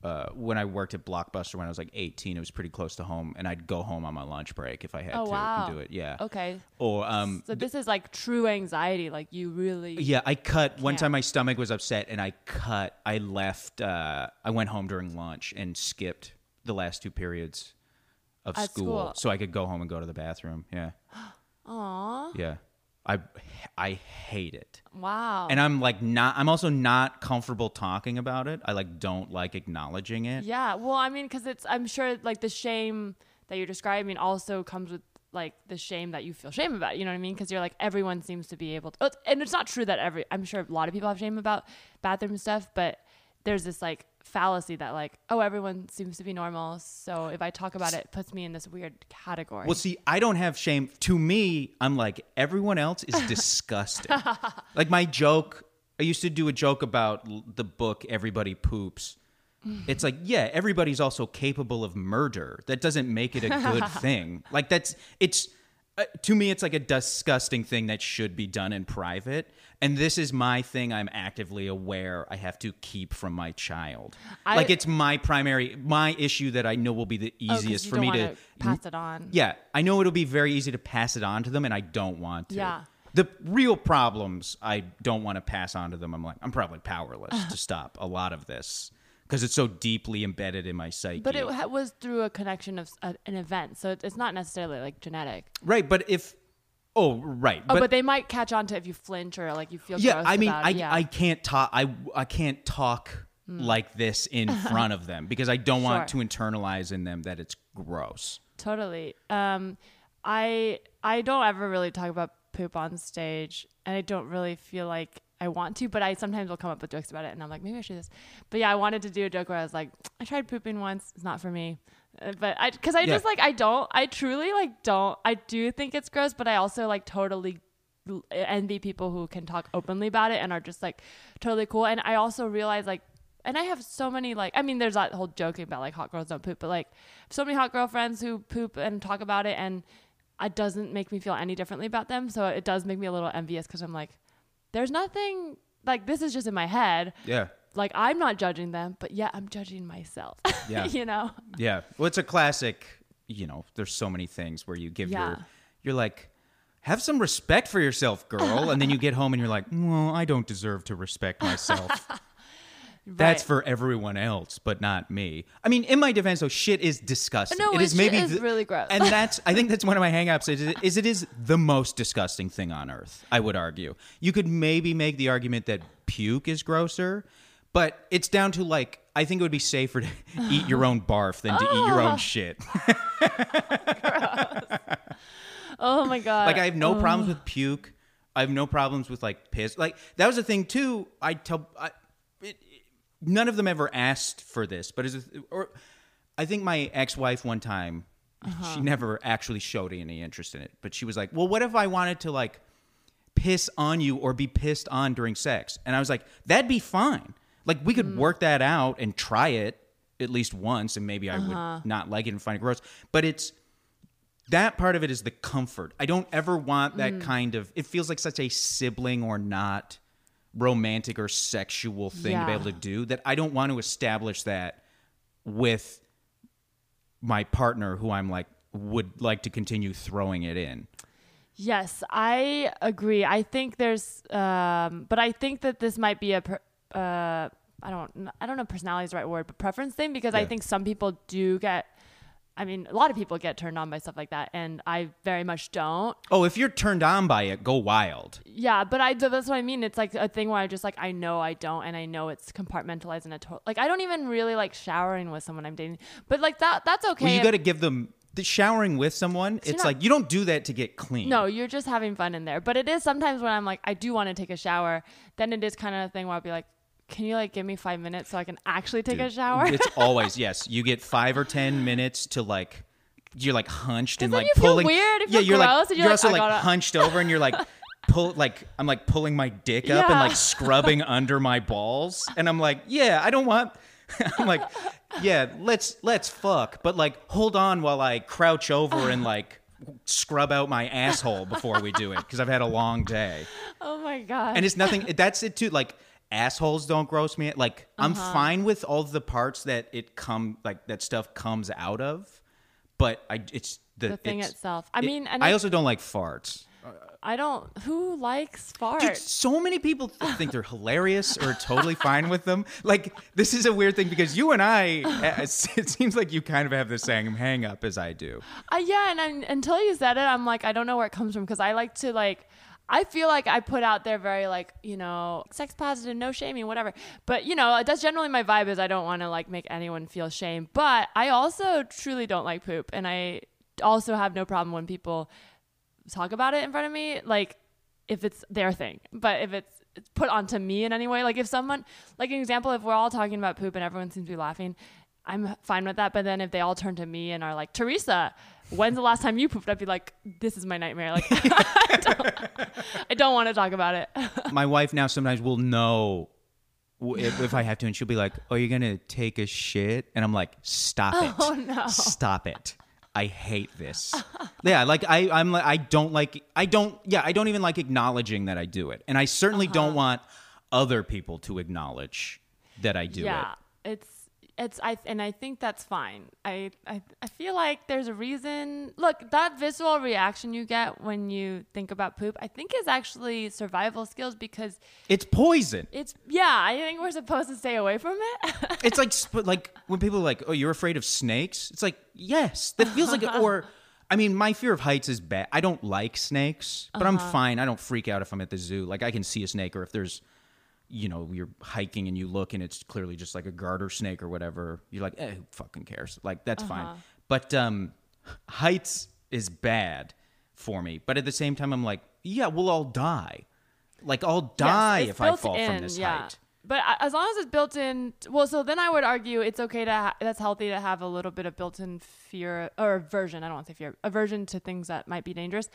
S2: uh when I worked at Blockbuster when I was like 18 it was pretty close to home and I'd go home on my lunch break if I had
S1: Oh
S2: to
S1: wow.
S2: do it yeah
S1: Okay.
S2: or um
S1: So this is like true anxiety. Like you really.
S2: yeah I cut one
S1: Can't.
S2: time my stomach was upset and I cut I left uh I went home during lunch and skipped the last two periods of school,
S1: school.
S2: so I could go home and go to the bathroom yeah
S1: Aw.
S2: yeah I I hate it
S1: Wow.
S2: and I'm like not. I'm also not comfortable talking about it. I like don't like acknowledging it.
S1: Yeah, well, I mean, because it's, I'm sure like the shame that you're describing also comes with like the shame that you feel shame about. You know what I mean? Because you're like everyone seems to be able to, oh, and it's not true that every. I'm sure a lot of people have shame about bathroom stuff, but there's this like fallacy that like oh everyone seems to be normal, so if I talk about it, it puts me in this weird category.
S2: Well, see, I don't have shame. To me, I'm like everyone else is disgusting. like my joke. I used to do a joke about the book Everybody Poops. It's like, yeah, everybody's also capable of murder. That doesn't make it a good thing. Like that's it's uh, to me it's like a disgusting thing that should be done in private. And this is my thing I'm actively aware I have to keep from my child.
S1: I-
S2: like it's my primary my issue that I know will be the
S1: Oh,
S2: easiest
S1: you
S2: for me to
S1: pass it on.
S2: yeah, I know it'll be very easy to pass it on to them, and I don't want to.
S1: Yeah.
S2: The real problems, I don't want to pass on to them. I'm like, I'm probably powerless to stop a lot of this because it's so deeply embedded in my psyche.
S1: But it ha- was through a connection of a, an event, so it's not necessarily like genetic.
S2: right, but if, oh, right,
S1: Oh, but, they might catch on to if you flinch or like you feel.
S2: yeah,
S1: gross
S2: I mean, I
S1: yeah.
S2: I can't talk. I I can't talk like this in front of them because I don't want to internalize in them that it's gross.
S1: Totally. Um, I I don't ever really talk about poop on stage, and I don't really feel like I want to, but I sometimes will come up with jokes about it, and I'm like, maybe I should do this. But yeah, I wanted to do a joke where I was like, I tried pooping once, it's not for me. Uh, But I, because I
S2: Yeah.
S1: just like, I don't, I truly like don't, I do think it's gross, but I also like totally l- envy people who can talk openly about it and are just like totally cool. And I also realize like, and I have so many like, I mean, there's that whole joking about like hot girls don't poop, but like so many hot girlfriends who poop and talk about it, and it doesn't make me feel any differently about them. So it does make me a little envious because I'm like, there's nothing like this is just in my head.
S2: Yeah.
S1: Like I'm not judging them, but yeah, I'm judging myself.
S2: Yeah.
S1: you know.
S2: Yeah. Well, it's a classic, you know, there's so many things where you give
S1: Yeah.
S2: your, you're like, have some respect for yourself, girl. and then you get home and you're like, well, I don't deserve to respect myself. That's for everyone else, but not me. I mean, in my defense, though, shit is disgusting.
S1: No,
S2: it is maybe
S1: is
S2: the-
S1: really gross.
S2: and that's I think that's one of my hangups is, is it is the most disgusting thing on earth. I would argue. You could maybe make the argument that puke is grosser, but it's down to like I think it would be safer to eat your own barf than to eat your own oh. shit.
S1: Oh my god.
S2: Like I have no problems with puke. I have no problems with like piss. Like that was the thing too. I tell I, none of them ever asked for this, but is or I think my ex-wife one time
S1: Uh-huh.
S2: she never actually showed any interest in it, but she was like, "Well, what if I wanted to like piss on you or be pissed on during sex?" And I was like, "That'd be fine. Like we
S1: Mm.
S2: could work that out and try it at least once and maybe I
S1: Uh-huh.
S2: would not like it and find it gross." But it's that part of it is the comfort. I don't ever want
S1: Mm.
S2: that kind of. It feels like such a sibling or not romantic or sexual thing to be able to do that I don't want to establish that with my partner who I'm like would like to continue throwing it in.
S1: Yes, I agree. I think there's, um, but I think that this might be a, per, uh, I don't, I don't know, if personality is the right word, but preference thing because I think some people do get. I mean, a lot of people get turned on by stuff like that, and I very much don't.
S2: Oh, if you're turned on by it, go wild.
S1: Yeah, but I that's what I mean. It's like a thing where I just like I know I don't, and I know it's compartmentalized in a total. Like I don't even really like showering with someone I'm dating, but like that that's okay.
S2: Well, you got to give them the showering with someone. It's
S1: not-
S2: like you don't do that to get clean.
S1: No, you're just having fun in there. But it is sometimes when I'm like, I do want to take a shower, then it is kind of a thing where I'll be like, can you like give me five minutes so I can actually take a shower?
S2: It's always yes. You get five or ten minutes to like. You're like hunched and like pulling.
S1: weird,
S2: yeah, you're
S1: gross,
S2: like you're,
S1: you're like,
S2: also like
S1: gotta-
S2: hunched over and you're like pull like I'm like pulling my dick up and like scrubbing under my balls and I'm like yeah I don't want. I'm like yeah let's let's fuck but like hold on while I crouch over and like scrub out my asshole before we do it because I've had a long day.
S1: oh my god.
S2: and it's nothing that's it too like assholes don't gross me like i'm
S1: Uh-huh.
S2: fine with all the parts that it come like that stuff comes out of but i it's the,
S1: The thing
S2: it's-
S1: itself. I
S2: it-
S1: mean, and
S2: i also don't like farts
S1: I don't. Who likes farts?
S2: Dude, so many people think they're hilarious or totally fine with them. Like this is a weird thing because you and I, it seems like you kind of have the same hang up as I do.
S1: Uh, yeah, and i until you said it, I'm like, I don't know where it comes from because I like to like. I feel like I put out there very like you know sex positive, no shaming, whatever. But you know that's generally my vibe is I don't want to like make anyone feel shame. But I also truly don't like poop, and I also have no problem when people talk about it in front of me, like if it's their thing. But if it's put onto me in any way, like if someone, like an example, if we're all talking about poop and everyone seems to be laughing, I'm fine with that. But then if they all turn to me and are like, Leresa, when's the last time you pooped? I'd be like, this is my nightmare. Like, I don't, don't want to talk about it.
S2: My wife now sometimes will know if, if I have to, and she'll be like, "Oh, you're gonna take a shit," and I'm like, "Stop it!
S1: Oh, no.
S2: Stop it! I hate this." yeah, like I, I'm like, I don't like, I don't, yeah, I don't even like acknowledging that I do it, and I certainly
S1: Uh-huh.
S2: don't want other people to acknowledge that I do
S1: yeah,
S2: it.
S1: Yeah, it's it's I and I think that's fine. I, I I feel like there's a reason. Look, that visceral reaction you get when you think about poop, I think is actually survival skills because
S2: It's poison.
S1: it's yeah. I think we're supposed to stay away from it.
S2: It's like like when people are like, "Oh, you're afraid of snakes." It's like, yes, that feels like. Or, I mean, my fear of heights is bad. I don't like snakes, but I'm uh-huh. fine. I don't freak out if I'm at the zoo. Like I can see a snake, or if there's, you know, you're hiking and you look and it's clearly just like a garter snake or whatever. You're like, eh, who fucking cares? Like that's fine. But um, heights is bad for me. But at the same time, I'm like, yeah, we'll all die. Like I'll die
S1: Yes,
S2: if I fall from this
S1: yeah.
S2: height.
S1: But as long as it's built in, well, so then I would argue it's okay to ha- that's healthy to have a little bit of built-in fear or aversion. I don't want to say fear, aversion to things that might be dangerous.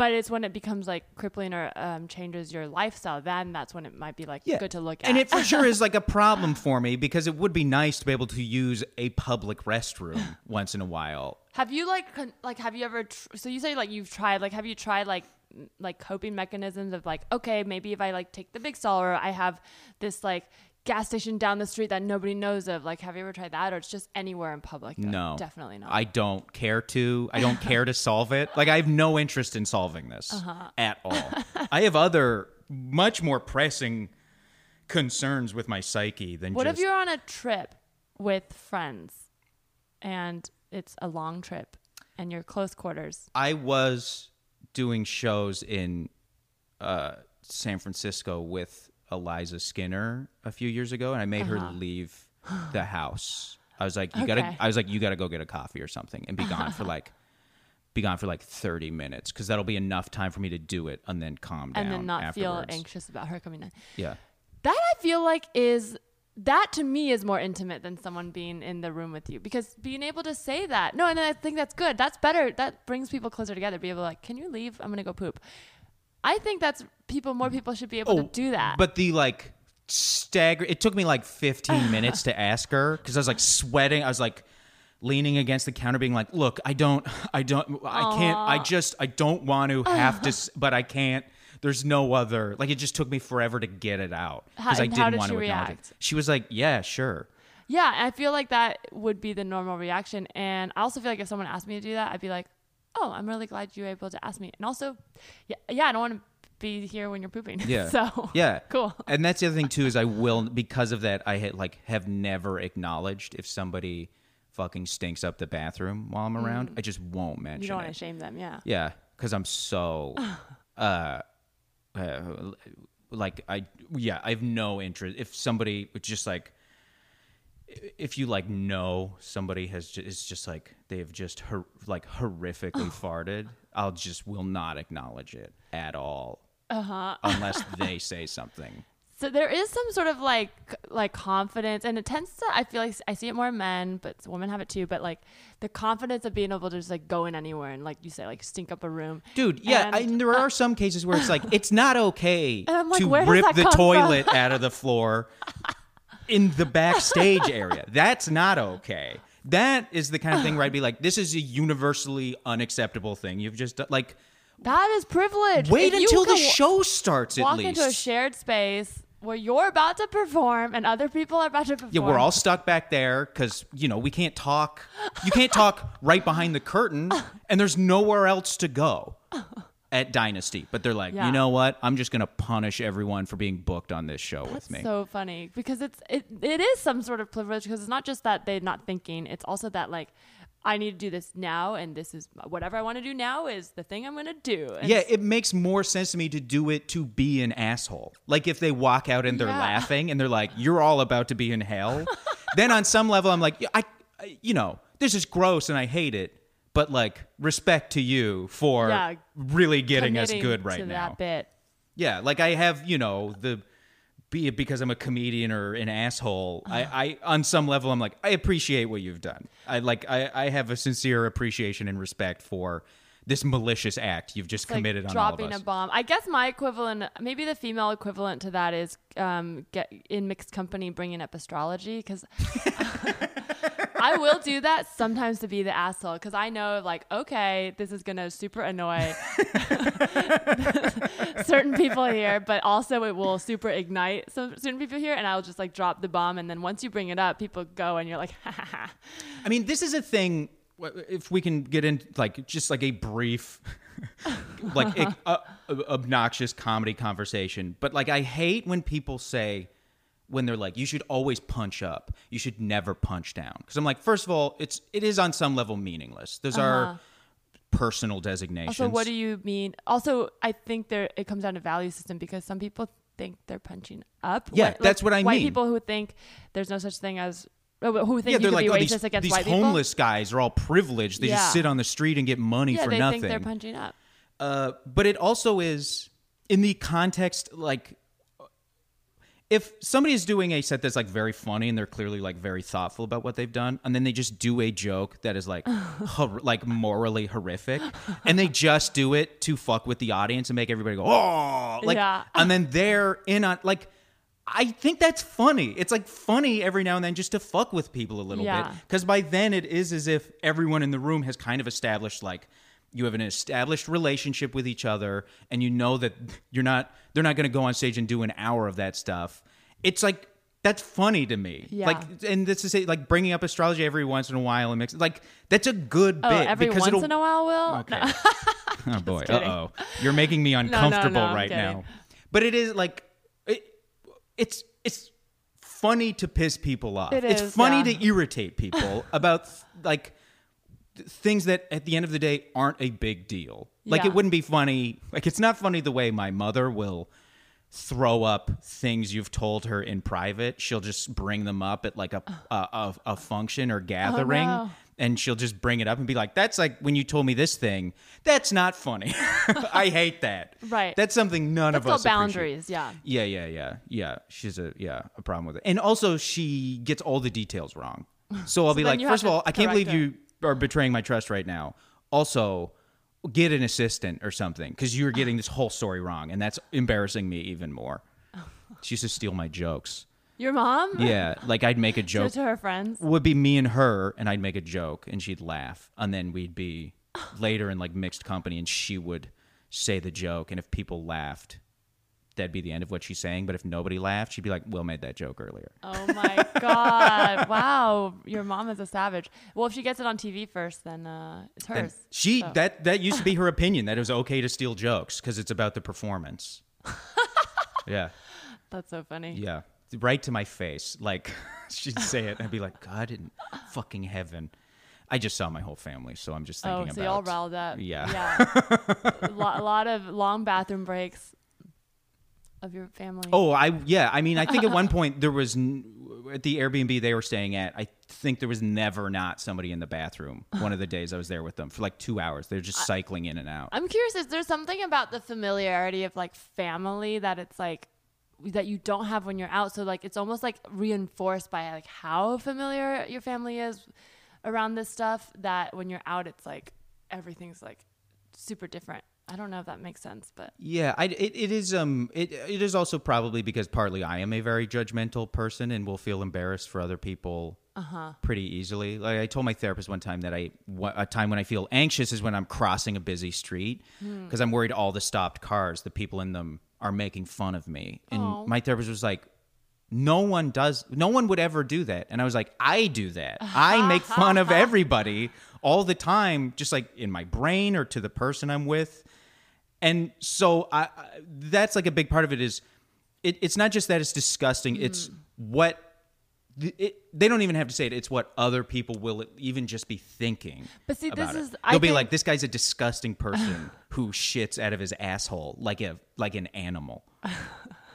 S1: But it's when it becomes like crippling or um, changes your lifestyle. Then that's when it might be like good to look at.
S2: And it for sure is like a problem for me because it would be nice to be able to use a public restroom once in a while.
S1: Have you like con- like have you ever tr- so you say like you've tried like have you tried like m- like coping mechanisms of like okay maybe if I like take the big stall or I have this like gas station down the street that nobody knows of like have you ever tried that or it's just anywhere in public though?
S2: No.
S1: definitely not
S2: I don't care to. I don't care to solve it. Like I have no interest in solving this
S1: Uh-huh.
S2: at all. I have other much more pressing concerns with my psyche than
S1: what
S2: just
S1: if you're on a trip with friends and it's a long trip and you're close quarters
S2: I was doing shows in uh, San Francisco with Eliza Skinner a few years ago, and I made her leave the house. I was like, "You
S1: Uh-huh. Okay.
S2: gotta," I was like, "You gotta go get a coffee or something and be gone for like." Be gone for like thirty minutes because that'll be enough time for me to do it and then calm down
S1: and then not feel anxious about her coming in
S2: Yeah,
S1: That I feel like is that to me is more intimate than someone being in the room with you because being able to say that no and I think that's good that's better that brings people closer together be able to like can you leave I'm gonna go poop I think that's people more people should be able to oh, do that
S2: Oh, But the like stagger. It took me like 15 minutes to ask her because I was like sweating. I was like leaning against the counter, being like, "Look, I don't, I don't, I can't. I just, I don't want to have to, but I can't." There's no other. Like it just took me forever to get it out because I didn't
S1: did
S2: want to acknowledge it.
S1: react?
S2: She was like, "Yeah, sure."
S1: Yeah, I feel like that would be the normal reaction. And I also feel like if someone asked me to do that, I'd be like, oh, I'm really glad you were able to ask me. And also, yeah, yeah I don't want to be here when you're pooping.
S2: Yeah.
S1: so,
S2: Yeah.
S1: cool.
S2: And that's the other thing too is I will because of that I had like have never acknowledged if somebody fucking stinks up the bathroom while I'm around. I just won't mention
S1: Mm. You don't want to shame them. Yeah.
S2: Yeah, because I'm so, uh, uh, like I yeah I have no interest. If somebody just like, if you like know somebody has just, is just like they have just hor- like horrifically farted, I'll just will not acknowledge it at all. Uh-huh. Unless they say something.
S1: So there is some sort of like like confidence, and it tends to. I feel like I see it more in men, but women have it too. But like the confidence of being able to just like go in anywhere and like you say, like stink up a room.
S2: Dude, yeah,
S1: And-
S2: I, there are some cases where it's like it's not okay
S1: like,
S2: to rip the toilet out of the floor in the backstage area. That's not okay. That is the kind of thing where I'd be like, this is a universally unacceptable thing. You've just done- like
S1: That is privilege.
S2: wait
S1: If
S2: until the show starts at
S1: walk
S2: least.
S1: into a shared space where you're about to perform and other people are about to perform.
S2: yeah, we're all stuck back there because you know we can't talk. You can't talk right behind the curtain, and there's nowhere else to go at Dynasty. But they're like,
S1: Yeah.
S2: you know what? I'm just gonna punish everyone for being booked on this show
S1: That's
S2: with me.
S1: so funny because it's it, it is some sort of privilege because it's not just that they're not thinking it's also that like I need to do this now and this is whatever I want to do now is the thing I'm gonna do and
S2: Yeah, it makes more sense to me to do it to be an asshole. Like if they walk out and they're
S1: Yeah.
S2: laughing and they're like, "You're all about to be in hell," then on some level I'm like, I, you know, this is gross and I hate it, but like respect to you for
S1: Yeah,
S2: really getting us good right
S1: to
S2: now.
S1: that bit
S2: Yeah, like I have, you know, the be it because I'm a comedian or an asshole. I, I on some level I'm like, I appreciate what you've done. I like I, I have a sincere appreciation and respect for this malicious act you've just
S1: It's like
S2: committed on all of
S1: dropping
S2: us.
S1: a bomb. I guess my equivalent, maybe the female equivalent to that is um, get in mixed company bringing up astrology because I will do that sometimes to be the asshole because I know like okay this is gonna super annoy certain people here, but also it will super ignite some certain people here, and I'll just like drop the bomb, and then once you bring it up, people go and you're like, ha ha ha.
S2: I mean, this is a thing. If we can get in like just like a brief, like a, a- obnoxious comedy conversation, but like I hate when people say when they're like, "You should always punch up. You should never punch down." Because I'm like, first of all, it's it is on some level meaningless. Those are personal designations.
S1: Uh-huh. Also, what do you mean? Also, I think there it comes down to value system because some people think they're punching up.
S2: Yeah,
S1: Wh-
S2: that's what I mean.
S1: white
S2: mean.
S1: people who think there's no such thing as who think
S2: yeah,
S1: you could
S2: like,
S1: be
S2: oh,
S1: racist
S2: these,
S1: against
S2: these
S1: white people.
S2: homeless guys are all privileged. They
S1: Yeah.
S2: just sit on the street and get money
S1: Yeah,
S2: for
S1: they
S2: nothing.
S1: think they're punching up.
S2: Uh, but it also is in the context like if somebody is doing a set that's like very funny and they're clearly like very thoughtful about what they've done and then they just do a joke that is like hor- like morally horrific and they just do it to fuck with the audience and make everybody go oh like
S1: Yeah.
S2: and then they're in on like I think that's funny. It's like funny every now and then just to fuck with people a little
S1: Yeah.
S2: bit. Because by then it is as if everyone in the room has kind of established like you have an established relationship with each other and you know that you're not they're not gonna go on stage and do an hour of that stuff. It's like that's funny to me.
S1: Yeah.
S2: Like and this is like bringing up astrology every once in a while and mix like that's a good
S1: Oh,
S2: bit
S1: every
S2: because
S1: once in a while, Will.
S2: Okay. oh boy. Uh oh. You're making me uncomfortable
S1: I'm
S2: right now. But it is like it, it's it's funny to piss people off.
S1: It
S2: it's funny
S1: yeah.
S2: to irritate people about like things that at the end of the day aren't a big deal. Like
S1: Yeah.
S2: it wouldn't be funny. Like it's not funny the way my mother will throw up things you've told her in private. She'll just bring them up at like a a, a, a function or gathering.
S1: Oh, no.
S2: And she'll just bring it up and be like, "That's like when you told me this thing. That's not funny. I hate that.
S1: Right.
S2: That's something none
S1: That's
S2: of us
S1: called
S2: appreciate.
S1: boundaries. Yeah.
S2: Yeah, yeah, yeah, yeah. She's a yeah a problem with it, and also she gets all the details wrong. So I'll be like, first of all, I can't believe you are betraying my trust right now. Also, get an assistant or something because you're getting this whole story wrong, and that's embarrassing me even more. She used to steal my jokes.
S1: Your mom?
S2: Yeah, like I'd make a joke.
S1: to her friends.
S2: Would be me and her, and I'd make a joke, and she'd laugh, and then we'd be later in like mixed company, and she would say the joke, and if people laughed, that'd be the end of what she's saying. But if nobody laughed, she'd be like, "Will made that joke earlier."
S1: Oh my god! Wow, your mom is a savage. Well, if she gets it on TV first, then uh, it's hers.
S2: And she
S1: So-
S2: that that used to be her opinion that it was okay to steal jokes because it's about the performance. yeah,
S1: That's so funny.
S2: yeah, right to my face. Like she'd say it, and I'd be like, "God in fucking heaven." I just saw my whole family, so I'm just
S1: Oh,
S2: thinking
S1: so
S2: about.
S1: y'all riled up.
S2: Yeah.
S1: Yeah. a, lot, of long bathroom breaks of your family.
S2: Oh, I yeah. I mean, I think at one point there was at the Airbnb they were staying at. I think there was never not somebody in the bathroom. One of the days I was there with them for like two hours. They're just cycling in and out.
S1: I'm curious. Is there something about the familiarity of like family that it's like that you don't have when you're out? So like it's almost like reinforced by like how familiar your family is around this stuff. That when you're out, it's like everything's like super different. I don't know if that makes sense, but
S2: Yeah, I, it, it is. Um, it it is also probably because partly I am a very judgmental person and will feel embarrassed for other people pretty easily. Like I told my therapist one time that I a time when I feel anxious is when I'm crossing a busy street because I'm worried all the stopped cars, the people in them are making fun of me. And
S1: Aw.
S2: my therapist was like. No one does. No one would ever do that. And I was like, I do that. I make fun of everybody all the time, just like in my brain or to the person I'm with and so I, that's like a big part of it is it, it's not just that it's disgusting it's mm. what it, they don't even have to say it. It's what other people will even just be thinking
S1: But see, this
S2: it.
S1: is- I
S2: they'll be
S1: think-
S2: like this guy's a disgusting person who shits out of his asshole like a like an animal.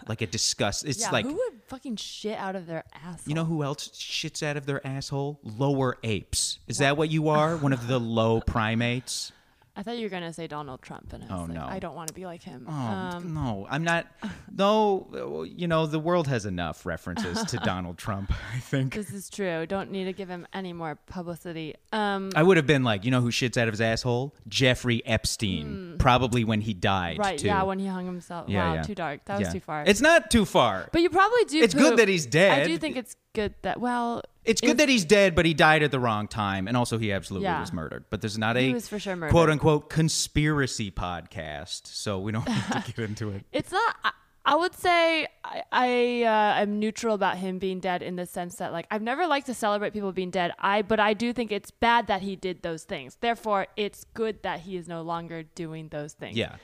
S2: Like a disgust it's
S1: yeah,
S2: like
S1: who would fucking shit out of their ass?
S2: you know who else shits out of their asshole? Lower apes. Is that what you are? One of the low primates
S1: I thought you were gonna say Donald Trump, and I was
S2: Oh,
S1: like,
S2: no.
S1: I don't want to be like him.
S2: Oh
S1: um,
S2: no, I'm not. No, you know the world has enough references to Donald Trump. I think
S1: this is true. Don't need to give him any more publicity. Um,
S2: I would have been like, you know, who shits out of his asshole? Jeffrey Epstein, probably when he died.
S1: Right?
S2: too.
S1: Yeah, when he hung himself.
S2: Yeah,
S1: wow,
S2: yeah.
S1: too dark. That was
S2: Yeah.
S1: too far.
S2: It's not too far.
S1: but you probably do.
S2: It's good that he's dead.
S1: I do think it's good that. Well,
S2: It's good that he's dead, but he died at the wrong time, and also he absolutely
S1: Yeah.
S2: was murdered. But there's not
S1: He
S2: a
S1: was for sure murdered.
S2: quote unquote conspiracy podcast, so we don't have to get into it.
S1: It's not. I, I would say I, I uh, am neutral about him being dead in the sense that like I've never liked to celebrate people being dead. I but I do think it's bad that he did those things. Therefore, it's good that he is no longer doing those things.
S2: Yeah.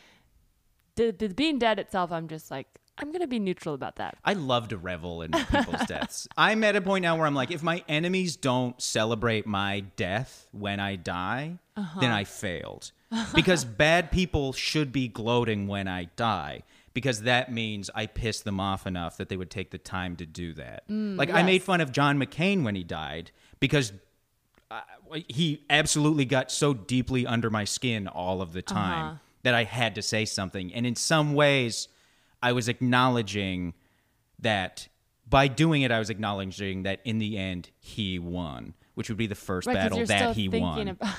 S1: The, the being dead itself, I'm just like I'm gonna be neutral about that.
S2: I love to revel in people's deaths. I'm at a point now where I'm like, if my enemies don't celebrate my death when I die, then I failed. Because bad people should be gloating when I die. Because that means I pissed them off enough that they would take the time to do that. like I made fun of John McCain when he died because uh, he absolutely got so deeply under my skin all of the time
S1: Uh-huh.
S2: that I had to say something. And in some ways, I was acknowledging that by doing it, I was acknowledging that in the end, he won, which would be the first
S1: Right,
S2: battle that he
S1: thinking
S2: won.
S1: about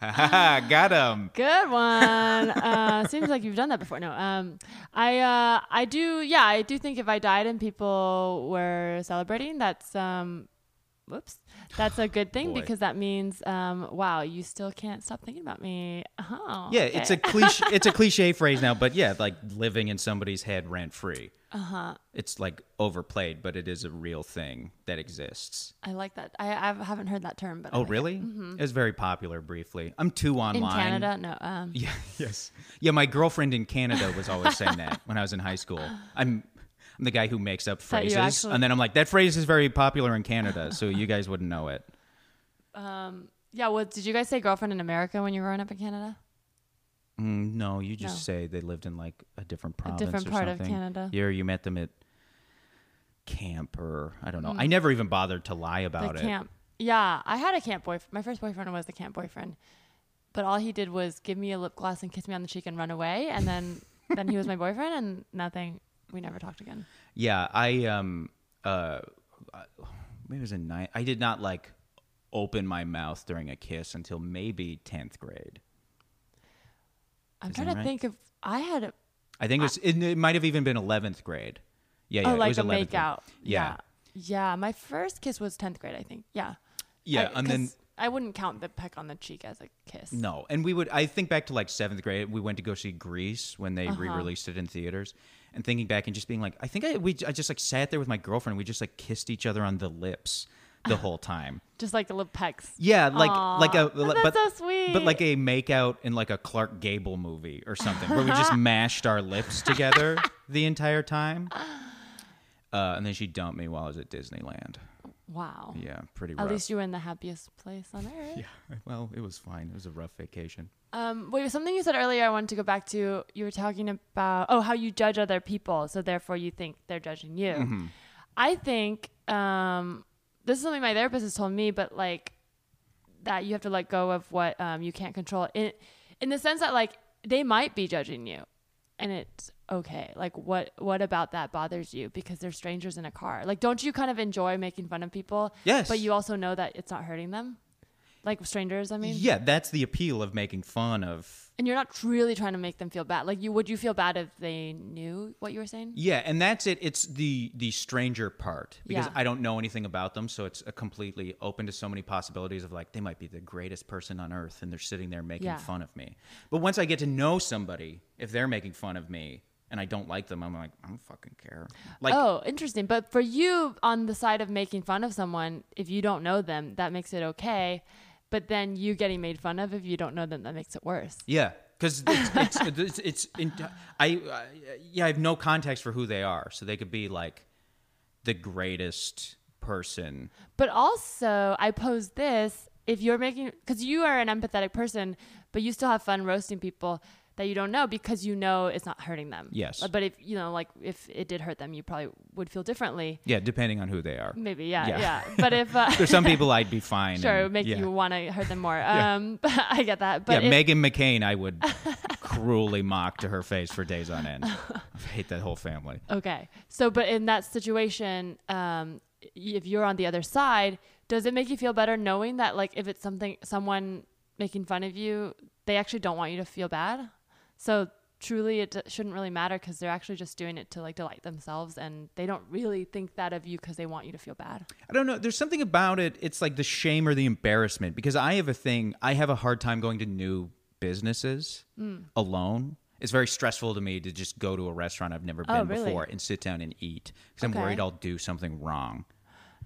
S2: Got him.
S1: Good one. uh, seems like you've done that before. No, um, I, uh, I do. Yeah, I do think if I died and people were celebrating, that's, um, whoops, that's a good thing
S2: Boy.
S1: because that means, um, wow, you still can't stop thinking about me. Oh,
S2: Yeah, it's a cliche. it's a cliche phrase now, but yeah, like living in somebody's head rent free. Uh
S1: Uh-huh.
S2: It's like overplayed, but it is a real thing that exists.
S1: I like that. I, I haven't heard that term, but
S2: Oh,
S1: like
S2: really? It was very popular briefly. I'm too online. In.
S1: Canada, no. Um,
S2: Yeah, yes. Yeah, my girlfriend in Canada was always saying that when I was in high school. I'm the guy who makes up
S1: you
S2: phrases.
S1: actually-
S2: And then I'm like, that phrase is very popular in Canada, so you guys wouldn't know it.
S1: yeah. Well, did you guys say girlfriend in America when you were growing up in Canada?
S2: Mm, no, you just
S1: No.
S2: say they lived in like a different province
S1: different
S2: or
S1: part of
S2: something.
S1: Canada.
S2: Yeah, or you met them at camp or I don't know. I never even bothered to lie about
S1: Mm. the
S2: it.
S1: camp. Yeah, I had a camp boyfriend. My first boyfriend was the camp boyfriend, but all he did was give me a lip gloss and kiss me on the cheek and run away, and then then he was my boyfriend, and nothing. We never talked again.
S2: Yeah, I um uh maybe it was in nine. I did not like open my mouth during a kiss until maybe tenth grade.
S1: I'm
S2: Is
S1: trying to
S2: right?
S1: think of. I had a,
S2: I think it was. It, it might have even been eleventh grade. Yeah, yeah.
S1: oh
S2: it
S1: like
S2: was
S1: a
S2: 11th grade.
S1: make out.
S2: Yeah.
S1: yeah, Yeah, My first kiss was tenth grade, I think. Yeah.
S2: Yeah,
S1: I-
S2: and then
S1: I wouldn't count the peck on the cheek as a kiss.
S2: No, and we would. I think back to like seventh grade. We went to go see Grease when they
S1: Uh-huh.
S2: re-released it in theaters, and thinking back and just being like, I think I we I just like sat there with my girlfriend. We just like kissed each other on the lips the whole time.
S1: Just like a little pecks.
S2: Yeah, like
S1: Aw,
S2: like a
S1: that's
S2: but
S1: so sweet.
S2: but like a makeout in like a Clark Gable movie or something where we just mashed our lips together the entire time. Uh, and then she dumped me while I was at Disneyland.
S1: Wow.
S2: Yeah, pretty rough.
S1: At least you were in the happiest place on earth.
S2: yeah, well, it was fine. It was a rough vacation.
S1: Um, wait, something you said earlier. I wanted to go back to. You were talking about oh, how you judge other people, so therefore you think they're judging you.
S2: Mm-hmm.
S1: I think um, this is something my therapist has told me, but like that you have to let go of what um, you can't control. In in the sense that like they might be judging you, and it's okay. Like what what about that bothers you? Because they're strangers in a car. Like don't you kind of enjoy making fun of people?
S2: Yes.
S1: But you also know that it's not hurting them. Like strangers, I mean.
S2: Yeah, that's the appeal of making fun of.
S1: And you're not really trying to make them feel bad. Like you would you feel bad if they knew what you were saying?
S2: Yeah, and that's it. It's the the stranger part because
S1: Yeah.
S2: I don't know anything about them, so it's a completely open to so many possibilities of like they might be the greatest person on earth, and they're sitting there making
S1: Yeah.
S2: fun of me. But once I get to know somebody, if they're making fun of me and I don't like them, I'm like I don't fucking care. Like
S1: oh, interesting. But for you on the side of making fun of someone, if you don't know them, that makes it okay. But then you getting made fun of if you don't know them, that makes it worse.
S2: Yeah, because it's it's, it's, it's in, I, I yeah I have no context for who they are, so they could be like the greatest person.
S1: But also, I pose this if you're making, because you are an empathetic person, but you still have fun roasting people that you don't know because you know it's not hurting them.
S2: Yes.
S1: But if, you know, like if it did hurt them, you probably would feel differently.
S2: Yeah, depending on who they are.
S1: Maybe, yeah,
S2: Yeah.
S1: yeah. But if, uh,
S2: There's some people I'd be fine.
S1: sure, it would make
S2: yeah.
S1: you want to hurt them more. Um, I get that. But
S2: yeah,
S1: if,
S2: Meghan McCain, I would cruelly mock to her face for days on end. I hate that whole family.
S1: Okay. So, but in that situation, um, if you're on the other side, does it make you feel better knowing that, like, if it's something, someone making fun of you, they actually don't want you to feel bad? So, truly, it d- shouldn't really matter because they're actually just doing it to, like, delight themselves and they don't really think that of you because they want you to feel bad.
S2: I don't know. There's something about it. It's like the shame or the embarrassment because I have a thing. I have a hard time going to new businesses
S1: Mm.
S2: alone. It's very stressful to me to just go to a restaurant I've never been
S1: Oh, really?
S2: before and sit down and eat because I'm worried I'll do something wrong.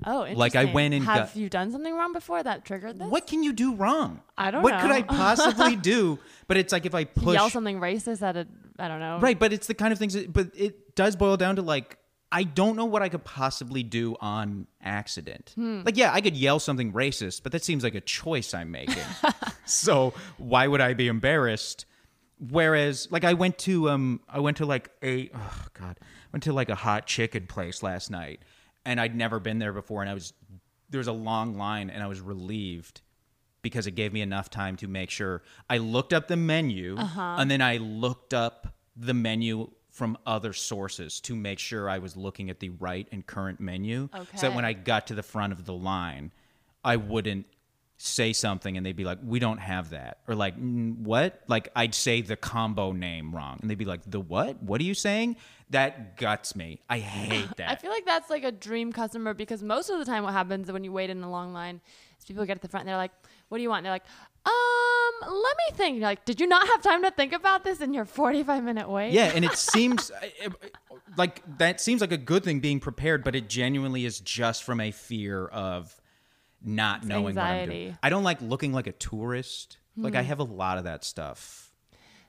S1: Oh, interesting.
S2: Like, I went and
S1: Have
S2: got-
S1: you done something wrong before that triggered this?
S2: What can you do wrong?
S1: I don't know.
S2: what could. I possibly do? But it's like if I push
S1: Yell something racist at a, I don't know.
S2: Right, but it's the kind of things. That, but it does boil down to like I don't know what I could possibly do on accident.
S1: Hmm.
S2: Like, yeah, I could yell something racist, but that seems like a choice I'm making. so why would I be embarrassed? Whereas, like, I went to um, I went to like a oh god, went to like a hot chicken place last night, and I'd never been there before, and I was there was a long line, and I was relieved because it gave me enough time to make sure I looked up the menu
S1: Uh-huh.
S2: and then I looked up the menu from other sources to make sure I was looking at the right and current menu. So that when I got to the front of the line, I wouldn't say something and they'd be like, "We don't have that," or like, "Mm, "What?" Like I'd say the combo name wrong, and they'd be like, "The what? What are you saying?" That guts me. I hate that.
S1: I feel like that's like a dream customer because most of the time, what happens when you wait in a long line is people get at the front and they're like, "What do you want?" And they're like, "Um, let me think." You're like, "Did you not have time to think about this in your 45 minute wait?"
S2: Yeah, and it seems like that seems like a good thing being prepared, but it genuinely is just from a fear of not knowing what I'm doing.
S1: anxiety. Hmm.
S2: I don't like looking like a tourist. Like I have a lot of that stuff.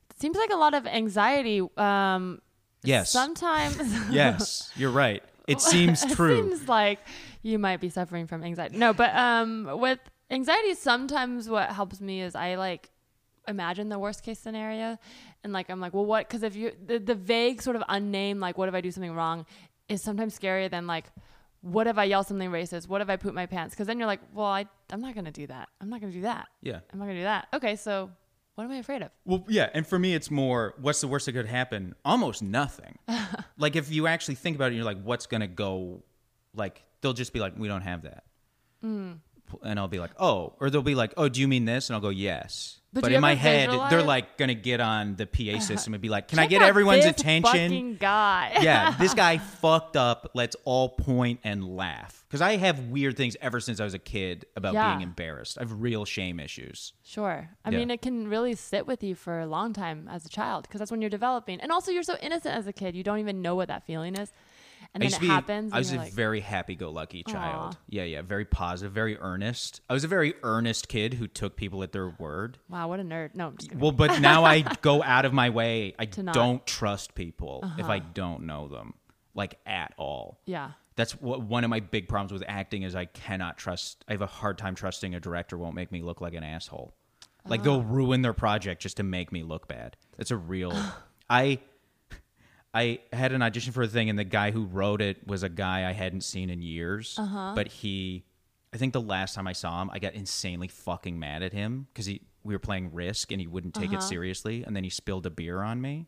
S1: It seems like a lot of anxiety. Um,
S2: Yes.
S1: Sometimes.
S2: yes, you're right. It seems true.
S1: it seems like you might be suffering from anxiety. No, but um, with anxiety, sometimes what helps me is I like imagine the worst case scenario, and like I'm like, well, what? Because if you the, the vague sort of unnamed like, what if I do something wrong, is sometimes scarier than like. What if I yell something racist? What if I poop my pants? Because then you're like, well, I, I'm not going to do that. I'm not going to do that.
S2: yeah.
S1: I'm not going to do that. Okay, so what am I afraid of?
S2: Well, yeah, and for me, it's more what's the worst that could happen? Almost nothing. like if you actually think about it, you're like, what's gonna go? Like they'll just be like, we don't have that. Hmm. And I'll be like, "Oh," or they'll be like, "Oh, do you mean this?" And I'll go, "Yes."
S1: But
S2: But, in my head,
S1: visualize-
S2: they're like gonna get on the PA uh-huh. system and be like, "Can I get everyone's attention?"
S1: guy.
S2: yeah, this guy fucked up. Let's all point and laugh. Because I have weird things ever since I was a kid about
S1: Yeah.
S2: being embarrassed. I have real shame issues.
S1: Sure. I
S2: Yeah.
S1: mean, it can really sit with you for a long time as a child because that's when you're developing. And also, you're so innocent as a kid. You don't even know what that feeling is. And
S2: I
S1: then it
S2: be,
S1: happens.
S2: I was a
S1: like,
S2: very happy-go-lucky child.
S1: Aw.
S2: Yeah, yeah, very positive, very earnest. I was a very earnest kid who took people at their word.
S1: wow, what a nerd. No, I'm just kidding.
S2: Well, but now I go out of my way. I
S1: not.
S2: don't trust people if
S1: Uh-huh.
S2: I don't know them, like at all.
S1: yeah.
S2: That's what one of my big problems with acting is I cannot trust. I have a hard time trusting a director won't make me look like an asshole. Like they'll
S1: Ah.
S2: ruin their project just to make me look bad. That's a real. I I had an audition for a thing, and the guy who wrote it was a guy I hadn't seen in years.
S1: Uh-huh.
S2: But he, I think the last time I saw him, I got insanely fucking mad at him because he we were playing Risk and he wouldn't take
S1: Uh-huh.
S2: it seriously, and then he spilled a beer on me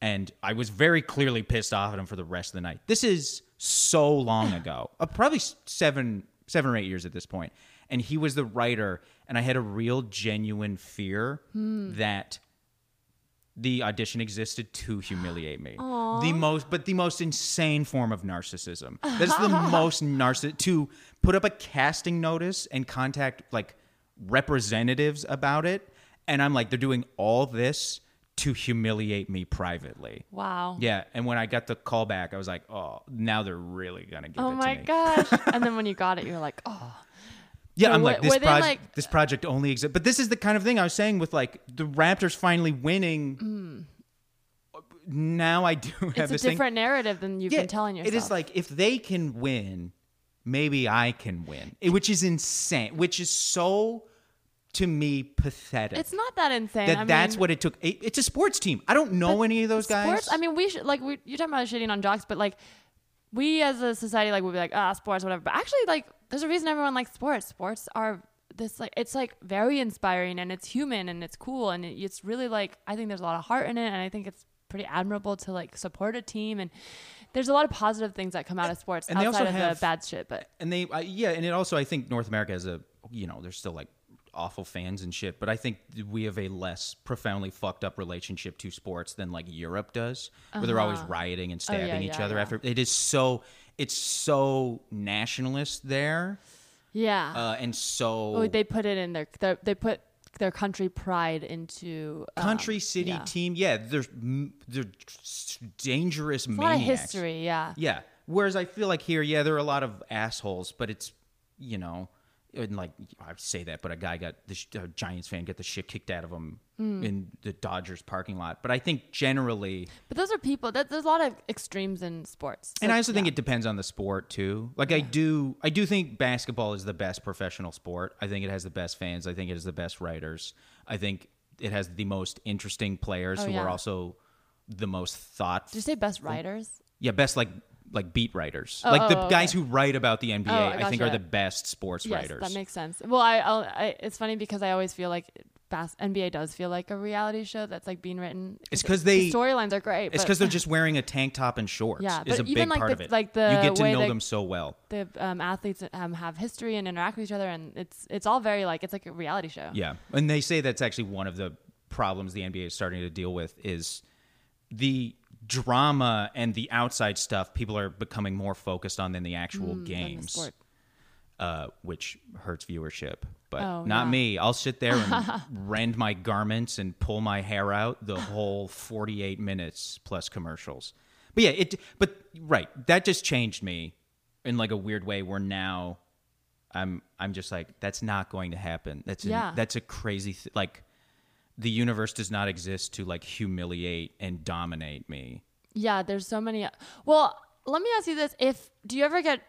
S2: and I was very clearly pissed off at him for the rest of the night. This is so long ago, uh, probably seven, seven or eight years at this. And he was the writer, and I had a real, genuine fear that the audition existed to humiliate me. The most, but the most insane form of narcissism. That's the most narciss to put up a casting notice and contact like representatives about it, and I'm like, they're doing all this to humiliate me privately.
S1: Wow.
S2: Yeah, and when I got the call back, I was like, oh, now they're really gonna give
S1: Oh
S2: it
S1: my
S2: to me.
S1: gosh. and then when you got it, you're like, oh.
S2: Yeah,
S1: So
S2: I'm
S1: were-
S2: like this
S1: were
S2: project.
S1: like-
S2: this project only exists, but this is the kind of thing I was saying with like the Raptors finally winning. Now I do have
S1: Mm. It's a
S2: this thing.
S1: different narrative than you've
S2: Yeah,
S1: been telling yourself.
S2: It is like if they can win, maybe I can win, which is insane. Which is so to me pathetic.
S1: it's not that insane.
S2: that
S1: I
S2: that's
S1: mean,
S2: what it took. It- it's a sports team. I don't know any of those guys.
S1: sports, I mean, we should like we you're talking about shitting on jocks, but like we as a society like would be like ah sports whatever. But actually, like there's a reason everyone likes sports. Sports are this like it's like very inspiring and it's human and it's cool and it, it's really like I think there's a lot of heart in it and I think it's pretty admirable to like support a team and there's a lot of positive things that come out of sports
S2: And they
S1: outside
S2: also
S1: of
S2: have-
S1: the bad shit. But
S2: and they uh, yeah and it also i think north america has a you know there's still like awful fans and shit but i think we have a less profoundly fucked up relationship to sports than like europe does where they're always rioting and
S1: Oh, yeah,
S2: stabbing each
S1: yeah,
S2: other
S1: yeah.
S2: after it is so it's so nationalist there
S1: yeah,
S2: uh, and so
S1: oh, they put it in their, their they put their country pride into um,
S2: country city
S1: yeah.
S2: team yeah there's m- they're dangerous
S1: It's a lot of
S2: maniacs.
S1: history. Yeah.
S2: Yeah. Whereas I feel like here, yeah, there are a lot of assholes, but it's, you know, and like I say that, but a guy got the Giants fan get the shit kicked out of him
S1: Hmm.
S2: in the Dodgers parking lot. But I think generally,
S1: But those are people. That, there's a lot of extremes in sports.
S2: and I also think it depends on the sport too. Like I do, I do think basketball is the best professional sport. I think it has the best fans. I think it has the best writers. I think it has the most interesting players
S1: Oh,
S2: who
S1: yeah.
S2: are also the most thought.
S1: Did you say best writers?
S2: Yeah, best like like beat writers,
S1: Oh,
S2: like the
S1: oh, okay.
S2: guys who write about the NBA.
S1: Oh, I
S2: I, think are the best sports
S1: yes,
S2: writers.
S1: that makes sense. Well, I, I'll, I it's funny because I always feel like bas- NBA does feel like a reality show that's like being written.
S2: It's because they-
S1: the storylines are great.
S2: it's because they're just wearing a tank top and shorts.
S1: Yeah,
S2: is a big
S1: like,
S2: part
S1: the-
S2: of it.
S1: like, the
S2: you get to know
S1: that-
S2: them so well.
S1: the um, athletes um, have history and interact with each other, and it's it's all very like it's like a reality show.
S2: Yeah, and they say that's actually one of the problems the NBA is starting to deal with is the drama and the outside stuff. People are becoming more focused on than the actual
S1: Mm, than the
S2: games. uh, which hurts viewership. But
S1: Oh,
S2: not
S1: yeah.
S2: me. I'll sit there and rend my garments and pull my hair out the whole 48 minutes plus commercials. But yeah, it. But right, that just changed me in like a weird way. Where now, I'm I'm just like that's not going to happen. That's
S1: Yeah.
S2: that's a crazy th- like. The universe does not exist to like humiliate and dominate me.
S1: Yeah, there's so many. Well, let me ask you this: If do you ever get?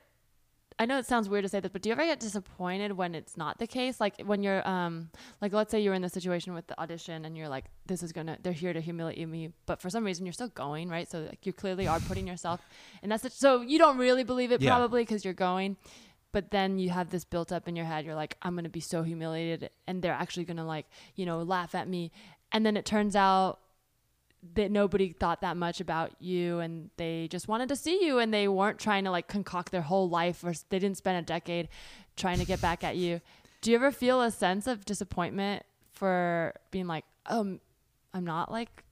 S1: I know it sounds weird to say this, but do you ever get disappointed when it's not the case? Like when you're, um, like let's say you're in the situation with the audition and you're like, this is gonna, they're here to humiliate me, but for some reason you're still going, right? So like you clearly are putting yourself, and that's it. So you don't really believe it
S2: Yeah.
S1: probably because you're going, but then you have this built up in your head. You're like, I'm gonna be so humiliated, and they're actually gonna like, you know, laugh at me, and then it turns out that nobody thought that much about you and they just wanted to see you and they weren't trying to like concoct their whole life or they didn't spend a decade trying to get back at you. Do you ever feel a sense of disappointment for being like, um, I'm not like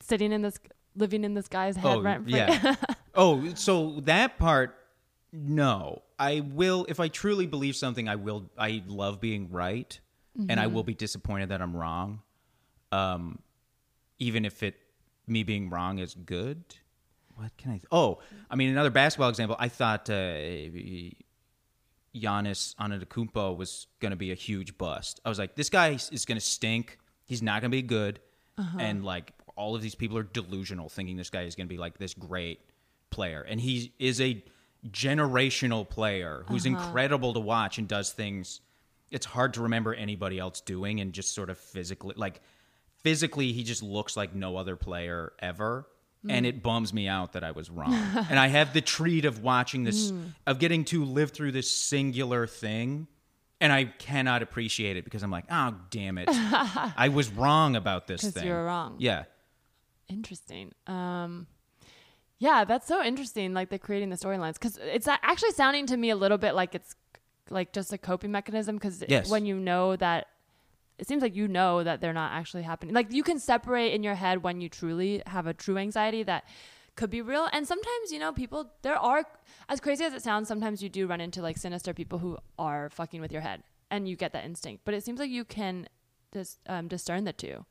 S1: sitting in this, living in this guy's head
S2: Oh,
S1: rent free?
S2: yeah. oh, so that part, no. I will if I truly believe something. I will. I love being right, and
S1: Mm-hmm.
S2: I will be disappointed that I'm wrong. Um, even if it me being wrong is good. What can I? Th- oh, I mean another basketball example. I thought uh, Giannis Antetokounmpo was going to be a huge bust. I was like, this guy is going to stink. He's not going to be good. And like all of these people are delusional, thinking this guy is going to be like this great player, and he is a generational player who's uh-huh. incredible to watch and does things. It's hard to remember anybody else doing, and just sort of physically, like physically, he just looks like no other player ever. Mm. And it bums me out that I was wrong. and I have the treat of watching this, hmm. of getting to live through this singular thing. And I cannot appreciate it because I'm like, oh, damn it. I was wrong about this thing.
S1: you were wrong.
S2: Yeah.
S1: Interesting. Um, yeah, that's so interesting. Like the creating the storylines because it's actually sounding to me a little bit like it's like just a coping mechanism. Because
S2: Yes.
S1: when you know that, it seems like you know that they're not actually happening. Like you can separate in your head when you truly have a true anxiety that could be real. And sometimes you know people there are as crazy as it sounds. Sometimes you do run into like sinister people who are fucking with your head, and you get that instinct. But it seems like you can dis- um, discern the two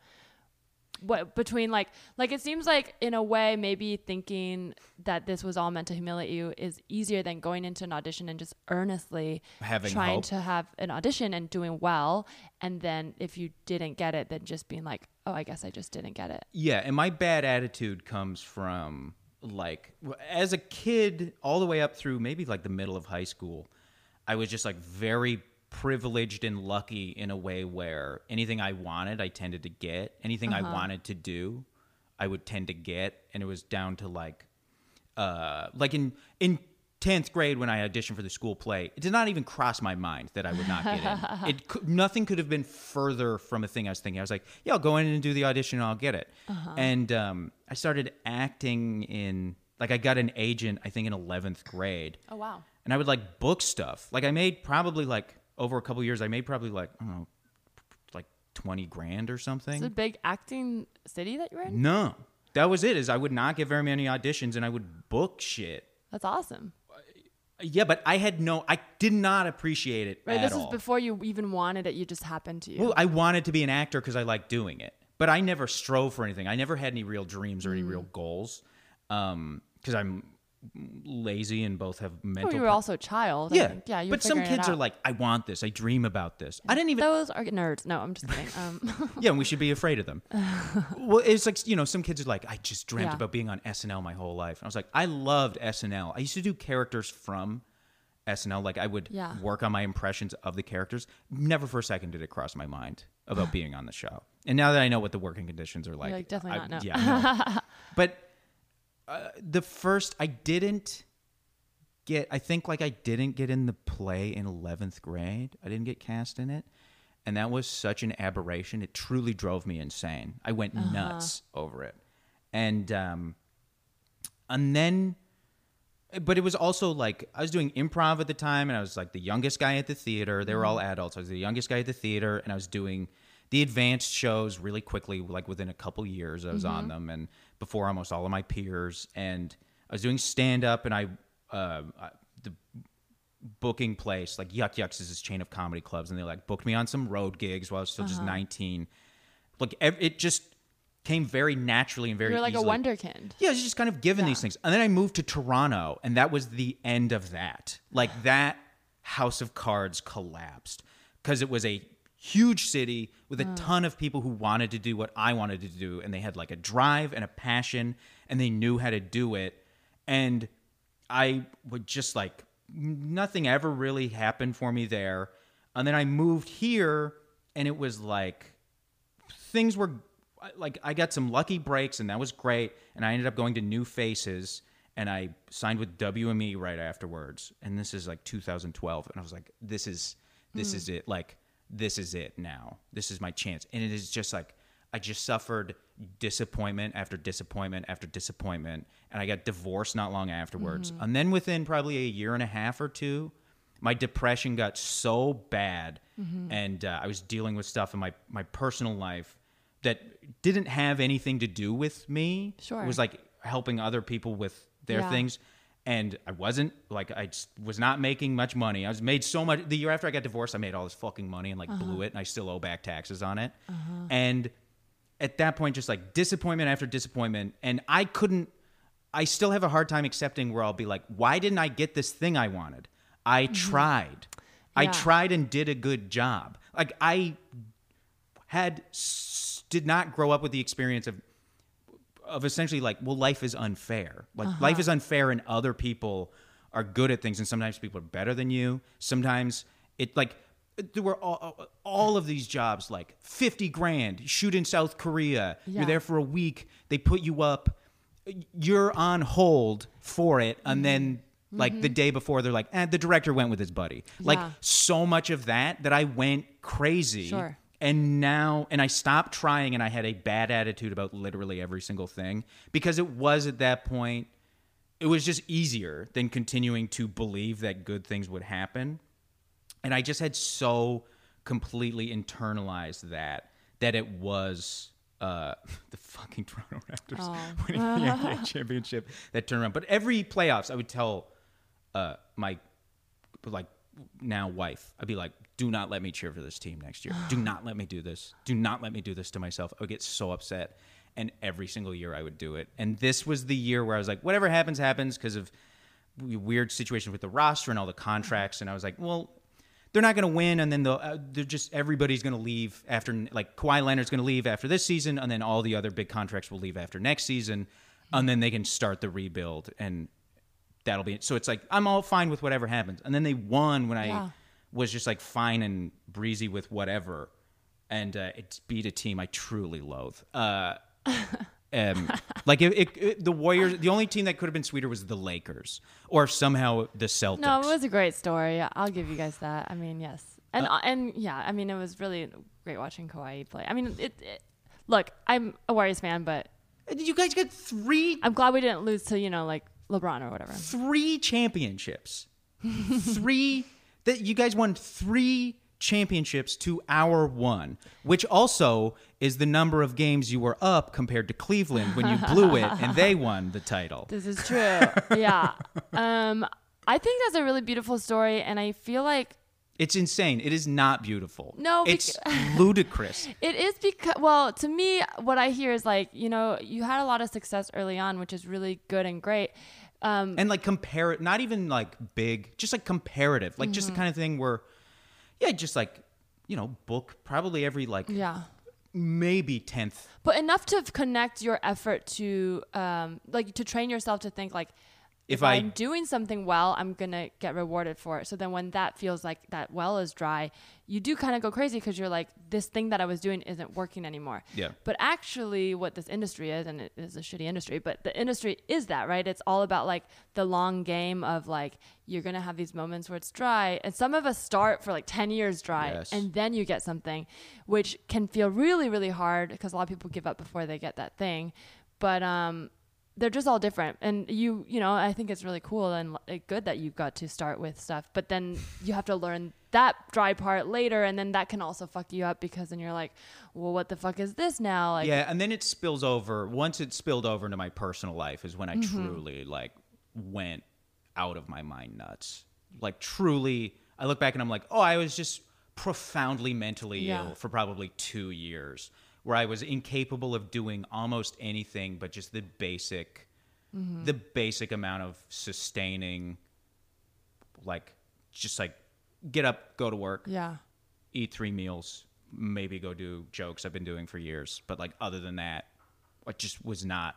S1: what between like like it seems like in a way maybe thinking that this was all meant to humiliate you is easier than going into an audition and just earnestly
S2: Having
S1: trying
S2: hope.
S1: to have an audition and doing well and then if you didn't get it then just being like oh i guess i just didn't get it
S2: Yeah, and my bad attitude comes from like as a kid all the way up through maybe like the middle of high school, I was just like very privileged and lucky in a way where anything I wanted, I tended to get. Anything I wanted to do, I would tend to get, and it was down to like uh like in in 10th grade when I auditioned for the school play, it did not even cross my mind that I would not get in. It could, nothing could have been further from a thing I was thinking. I was like, yeah, I'll go in and do the audition and I'll get it. And um, I started acting in like I got an agent I think in 11th grade.
S1: oh wow
S2: And I would like book stuff. Like I made probably like over a couple years I made probably like I don't know like 20 grand or something.
S1: it's a big acting city that you're in
S2: no. That was it. Is I would not get very many auditions and I would book shit.
S1: that's awesome
S2: Yeah, but I had no, I did not appreciate it
S1: right this
S2: all.
S1: is before you even wanted it you just happened to you
S2: well, I wanted to be an actor because I liked doing it, but I never strove for anything. I never had any real dreams or any
S1: Mm.
S2: real goals, because I'm lazy and both have mental.
S1: well, you were
S2: pro-
S1: also a child I
S2: yeah,
S1: think. yeah you were
S2: but some kids are like, I want this. I dream about this. I didn't even.
S1: those are nerds no i'm just kidding um
S2: yeah, and we should be afraid of them. well, it's like you know, some kids are like, I just dreamt
S1: Yeah.
S2: about being on SNL my whole life. And I was like, I loved SNL. I used to do characters from SNL. Like I would
S1: Yeah.
S2: work on my impressions of the characters. Never for a second did it cross my mind about being on the show. And now that I know what the working conditions are like,
S1: like, definitely
S2: I-
S1: not, no.
S2: Yeah, but uh, the first I didn't get. I think like I didn't get in the play in eleventh grade. I didn't get cast in it. And that was such an aberration. It truly drove me insane. I went nuts over it. And um and then but it was also like I was doing improv at the time and I was like the youngest guy at the theater. They were all adults. I was the youngest guy at the theater and I was doing the advanced shows really quickly like within a couple years I was on them and before almost all of my peers and I was doing stand up and I uh I- the booking place like Yuk Yuk's is this chain of comedy clubs and they like booked me on some road gigs while I was still just 19. Like ev- it just came very naturally and very
S1: you're like
S2: easily.
S1: a wonderkind
S2: Yeah, I was just kind of given these things. And then I moved to Toronto, and that was the end of that. Like that house of cards collapsed because it was a huge city with a ton of people who wanted to do what I wanted to do, and they had like a drive and a passion, and they knew how to do it. And I would just like nothing ever really happened for me there. And then I moved here, and it was like things were like I got some lucky breaks and that was great and I ended up going to New Faces and I signed with WME right afterwards and this is like 2012 and I was like this is this hmm. is it like this is it now this is my chance and it is just like I just suffered disappointment after disappointment after disappointment and I got divorced not long afterwards and then within probably a year and a half or two My depression got so bad, and uh, I was dealing with stuff in my my personal life that didn't have anything to do with me.
S1: Sure.
S2: it was like helping other people with their
S1: Yeah.
S2: things. And I wasn't like I just was not making much money. I was made so much. The year after I got divorced, I made all this fucking money and like uh-huh. blew it, and I still owe back taxes on it. Uh-huh. And at that point, just like disappointment after disappointment, and I couldn't. I still have a hard time accepting where I'll be like, why didn't I get this thing I wanted? I mm-hmm. tried. I tried and did a good job. Like I had s- did not grow up with the experience of of essentially like well life is unfair like life is unfair and other people are good at things and sometimes people are better than you sometimes it like there were all, all of these jobs like 50 grand shoot in south korea
S1: Yeah.
S2: you're there for a week they put you up you're on hold for it
S1: Mm-hmm.
S2: and then like the day before they're like eh, the director went with his buddy like so much of that that i went crazy
S1: Sure.
S2: And now, and I stopped trying and I had a bad attitude about literally every single thing because it was at that point, it was just easier than continuing to believe that good things would happen. And I just had so completely internalized that, that it was uh, the fucking Toronto Raptors winning the NBA championship that turned around. But every playoffs, I would tell uh, my like now wife, I'd be like, do not let me cheer for this team next year. Do not let me do this. Do not let me do this to myself. I would get so upset. And every single year I would do it. And this was the year where I was like, whatever happens, happens because of weird situations with the roster and all the contracts. And I was like, well, they're not going to win. And then they'll, uh, they're just, everybody's going to leave after, like, Kawhi Leonard's going to leave after this season. And then all the other big contracts will leave after next season. And then they can start the rebuild. And that'll be it. so it's like I'm all fine with whatever happens. And then they won when I. was just like fine and breezy with whatever, and uh, it beat a team I truly loathe. Uh, um, like it, it, it- the Warriors, the only team that could have been sweeter was the Lakers, or somehow the Celtics.
S1: No, it was a great story. I'll give you guys that. I mean, yes, and uh, and yeah, I mean, it was really great watching Kawhi play. I mean, it. it look, I'm a Warriors fan, but
S2: Did you guys get three
S1: I'm glad we didn't lose to you know like LeBron or whatever.
S2: three championships? three that you guys won three championships to our one, which also is the number of games you were up compared to Cleveland when you blew it and they won the title.
S1: This is true. yeah. Um, I think that's a really beautiful story, and I feel like
S2: It's insane. It is not beautiful.
S1: No,
S2: it's ludicrous.
S1: It is because, well, to me, what I hear is like, you know, you had a lot of success early on, which is really good and great. Um,
S2: and like compare it not even like big just like comparative like
S1: Mm-hmm.
S2: just the kind of thing where yeah just like you know book probably every like
S1: yeah.
S2: maybe 10th
S1: But enough to connect your effort to, um, like, to train yourself to think, like,
S2: If
S1: if,
S2: I-
S1: I'm doing something well, I'm going to get rewarded for it. So then when that feels like that well is dry, you do kind of go crazy because you're like, this thing that I was doing isn't working anymore.
S2: Yeah.
S1: But actually, what this industry is, and it is a shitty industry, but the industry is that, right? It's all about like the long game of like, you're going to have these moments where it's dry. And some of us start for like 10 years dry,
S2: Yes.
S1: and then you get something, which can feel really, really hard because a lot of people give up before they get that thing. But, um, they're just all different and you you know i think it's really cool and uh, good that you got to start with stuff but then you have to learn that dry part later and then that can also fuck you up because then you're like well what the fuck is this now like
S2: yeah and then it spills over once it spilled over into my personal life is when i
S1: Mm-hmm.
S2: truly like went out of my mind nuts like truly i look back and i'm like oh i was just profoundly mentally
S1: Yeah.
S2: ill for probably two years where i was incapable of doing almost anything but just the basic
S1: Mm-hmm.
S2: the basic amount of sustaining like just like get up go to work
S1: yeah
S2: eat three meals, maybe go do jokes I've been doing for years. But like other than that, I just was not.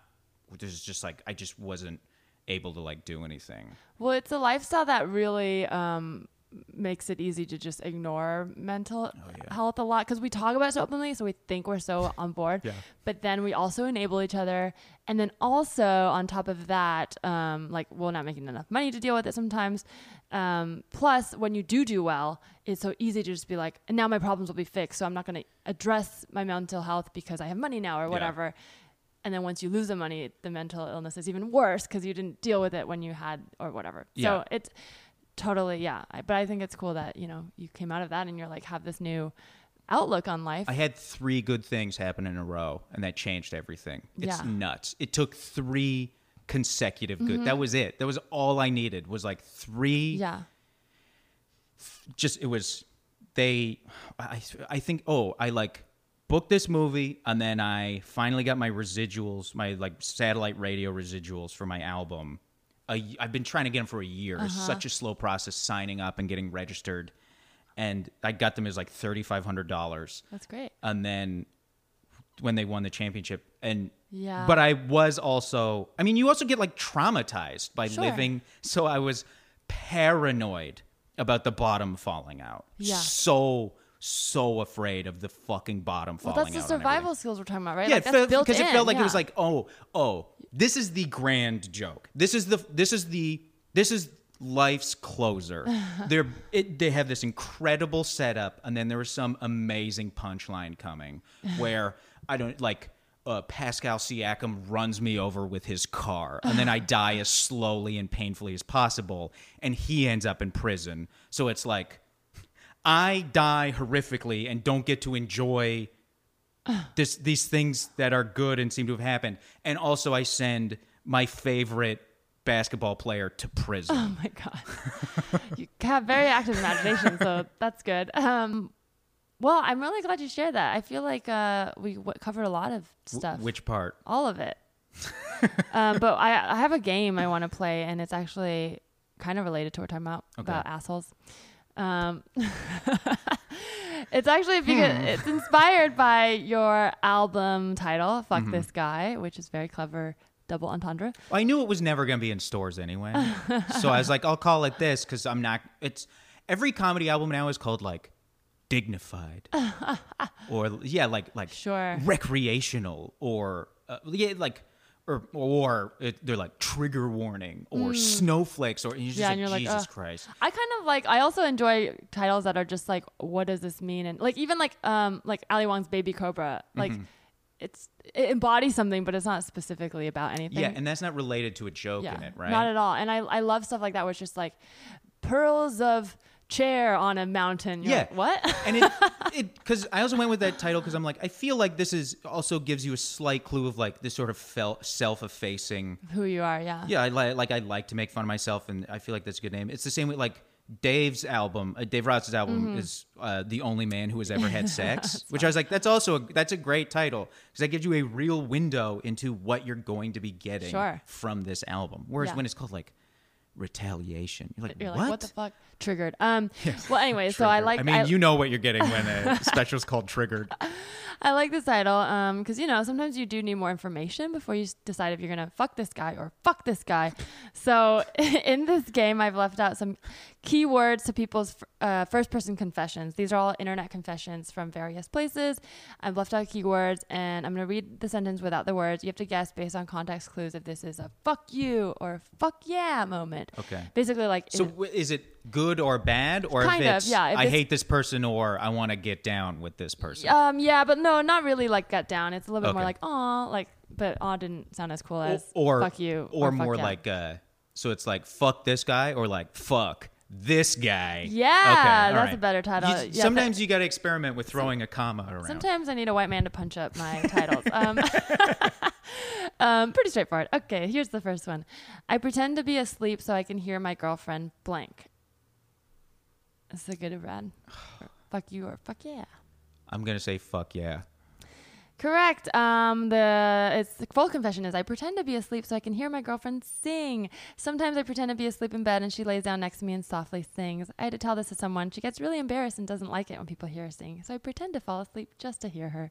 S2: There's just like I just wasn't able to like do anything.
S1: well it's a lifestyle that really um makes it easy to just ignore mental
S2: Oh, yeah.
S1: health a lot because we talk about it so openly so we think we're so on board
S2: Yeah.
S1: but then we also enable each other and then also on top of that um, like we're not making enough money to deal with it sometimes um, plus when you do do well it's so easy to just be like and now my problems will be fixed so i'm not going to address my mental health because i have money now or whatever and then once you lose the money the mental illness is even worse because you didn't deal with it when you had or whatever
S2: Yeah.
S1: so it's totally, yeah. I, but I think it's cool that you know you came out of that and you're like have this new outlook on life.
S2: I had three good things happen in a row, and that changed everything. It's
S1: Yeah. Mm-hmm.
S2: nuts. It took three consecutive good. That was it. That was all I needed. Was like three.
S1: yeah,
S2: Just it was. They, I, I think. Oh, I like booked this movie, and then I finally got my residuals, my like satellite radio residuals for my album. A, I've been trying to get them for a year. It's
S1: Uh-huh.
S2: such a slow process signing up and getting registered, and I got them as like thirty five hundred dollars
S1: that's great.
S2: and then when they won the championship and
S1: Yeah.
S2: but i was also i mean you also get like traumatized by
S1: Sure.
S2: living so i was paranoid about the bottom falling out
S1: Yeah.
S2: so so afraid of the fucking bottom falling Well,
S1: that's the survival skills we're talking about, right?
S2: yeah
S1: like,
S2: it felt because it felt like it was like oh oh this is the grand joke this is the this is the this is life's closer they're it, they have this incredible setup and then there was some amazing punchline coming where i don't like uh, Pascal Siakam runs me over with his car, and then I die as slowly and painfully as possible, and he ends up in prison. So it's like I die horrifically and don't get to enjoy this these things that are good and seem to have happened. And also I send my favorite basketball player to prison.
S1: Oh my god, you have very active imagination, so that's good. Um, well, I'm really glad you shared that. I feel like uh, we w- covered a lot of stuff,
S2: Which part?
S1: all of it. um, but I, I have a game I want to play, and it's actually kind of related to what we're talking about
S2: Okay.
S1: about assholes. Um, it's actually because
S2: Hmm.
S1: it's inspired by your album title, "Fuck
S2: Mm-hmm.
S1: This Guy," which is very clever. Double entendre.
S2: I knew it was never going to be in stores anyway. so I was like, I'll call it this because I'm not. It's every comedy album now is called like dignified or yeah, like like
S1: Sure.
S2: recreational or uh, yeah, like or or it, they're like trigger warning or snowflakes or and you're just
S1: Mm. Yeah,
S2: like,
S1: and you're like,
S2: Jesus
S1: ugh.
S2: Christ.
S1: I kind of like. I also enjoy titles that are just like, what does this mean? And like even like um like Ali Wong's Baby Cobra, like
S2: Mm-hmm.
S1: it's it embodies something, but it's not specifically about anything.
S2: Yeah, and that's not related to a joke in it, right?
S1: Not at all. And I I love stuff like that where it's just like pearls of chair on a mountain. You're
S2: Yeah.
S1: like, what?
S2: and it it because I also went with that title because I'm like I feel like this is also gives you a slight clue of like this sort of fel- self-effacing.
S1: Who you are? Yeah.
S2: Yeah, I li- like I like to make fun of myself, and I feel like that's a good name. It's the same with like Dave's album. Uh, Dave Rotz's album
S1: Mm-hmm.
S2: is uh, the only man who has ever had sex, which I was like, that's also a, that's a great title because that gives you a real window into what you're going to be getting
S1: Sure.
S2: from this album. Whereas
S1: Yeah.
S2: when it's called like retaliation, you're like,
S1: You're
S2: what?
S1: like, what the fuck? Triggered. Um. Well, anyway, so I like.
S2: I mean, you know what you're getting when a special's called triggered.
S1: I like this title um because you know sometimes you do need more information before you decide if you're gonna fuck this guy or fuck this guy. So in this game, I've left out some keywords to people's uh, first person confessions. These are all internet confessions from various places. I've left out keywords and I'm gonna read the sentence without the words. You have to guess based on context clues if this is a fuck you or fuck yeah moment.
S2: Okay.
S1: Basically, like
S2: So is it good or bad, or
S1: Kind
S2: if
S1: of, yeah, if
S2: I hate this person, or I want to get down with this person?
S1: um yeah, but no, not really like get down. It's a little bit more like aw, like but aw didn't sound as cool as
S2: or
S1: fuck you
S2: or,
S1: fuck
S2: more
S1: yeah.
S2: like uh, so it's like fuck this guy, or like fuck this guy.
S1: Yeah,
S2: Okay,
S1: that's a better title.
S2: You-
S1: Yeah,
S2: sometimes you got to experiment with throwing a comma around.
S1: Sometimes I need a white man to punch up my titles. Um, um, pretty straightforward. Okay, here's the first one. I pretend to be asleep so I can hear my girlfriend blank. Is that good or bad? Or fuck you or fuck yeah.
S2: I'm gonna say fuck yeah.
S1: Correct. Um, the it's the full confession is I pretend to be asleep so I can hear my girlfriend sing. Sometimes I pretend to be asleep in bed and she lays down next to me and softly sings. I had to tell this to someone. She gets really embarrassed and doesn't like it when people hear her sing. So I pretend to fall asleep just to hear her.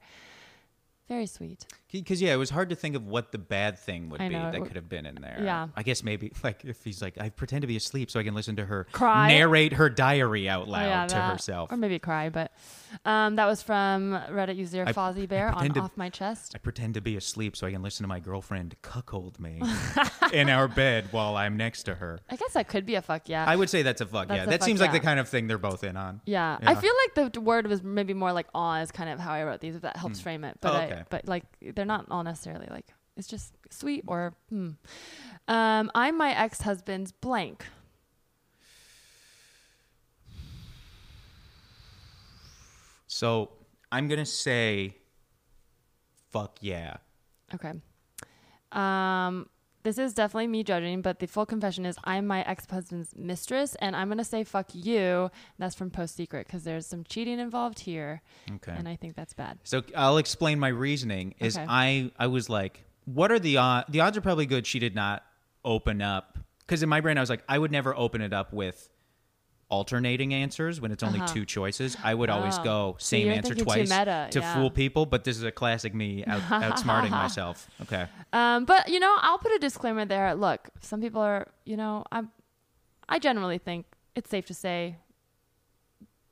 S1: Very sweet.
S2: Because yeah, it was hard to think of what the bad thing would
S1: I
S2: be
S1: know,
S2: that could have been in there.
S1: Yeah.
S2: I guess maybe like if he's like, I pretend to be asleep so I can listen to her
S1: Cry.
S2: narrate her diary out
S1: Oh,
S2: loud
S1: yeah,
S2: to
S1: that.
S2: herself.
S1: Or maybe cry, but um, that was from Reddit user
S2: I-
S1: Fozzie Bear on
S2: to-
S1: Off My Chest.
S2: I pretend to be asleep so I can listen to my girlfriend cuckold me in our bed while I'm next to her.
S1: I guess that could be a fuck yeah.
S2: I would say that's a fuck
S1: That's
S2: yeah.
S1: a
S2: That
S1: fuck
S2: seems like the kind of thing they're both in on.
S1: Yeah.
S2: Yeah.
S1: I feel like the word was maybe more like awe is kind of how I wrote these, if that helps frame it. But
S2: Oh,
S1: I,
S2: okay.
S1: but like they're not all necessarily like it's just sweet or hmm. Um, I'm my ex husband's blank.
S2: So I'm gonna say, fuck yeah.
S1: Okay. Um, this is definitely me judging, but the full confession is I'm my ex husband's mistress, and I'm gonna say fuck you. That's from Post Secret because there's some cheating involved here,
S2: Okay.
S1: and I think that's bad.
S2: So I'll explain my reasoning. Is
S1: Okay.
S2: I I was like, what are the odds? The odds are probably good. She did not open up because in my brain I was like, I would never open it up with alternating answers when it's only
S1: Uh-huh.
S2: two choices. I would always
S1: Oh.
S2: go same
S1: you're
S2: answer twice
S1: meta,
S2: to
S1: yeah.
S2: fool people. But this is a classic me out, outsmarting myself. Okay.
S1: Um, but you know, I'll put a disclaimer there. Look, some people are, you know, I'm, I generally think it's safe to say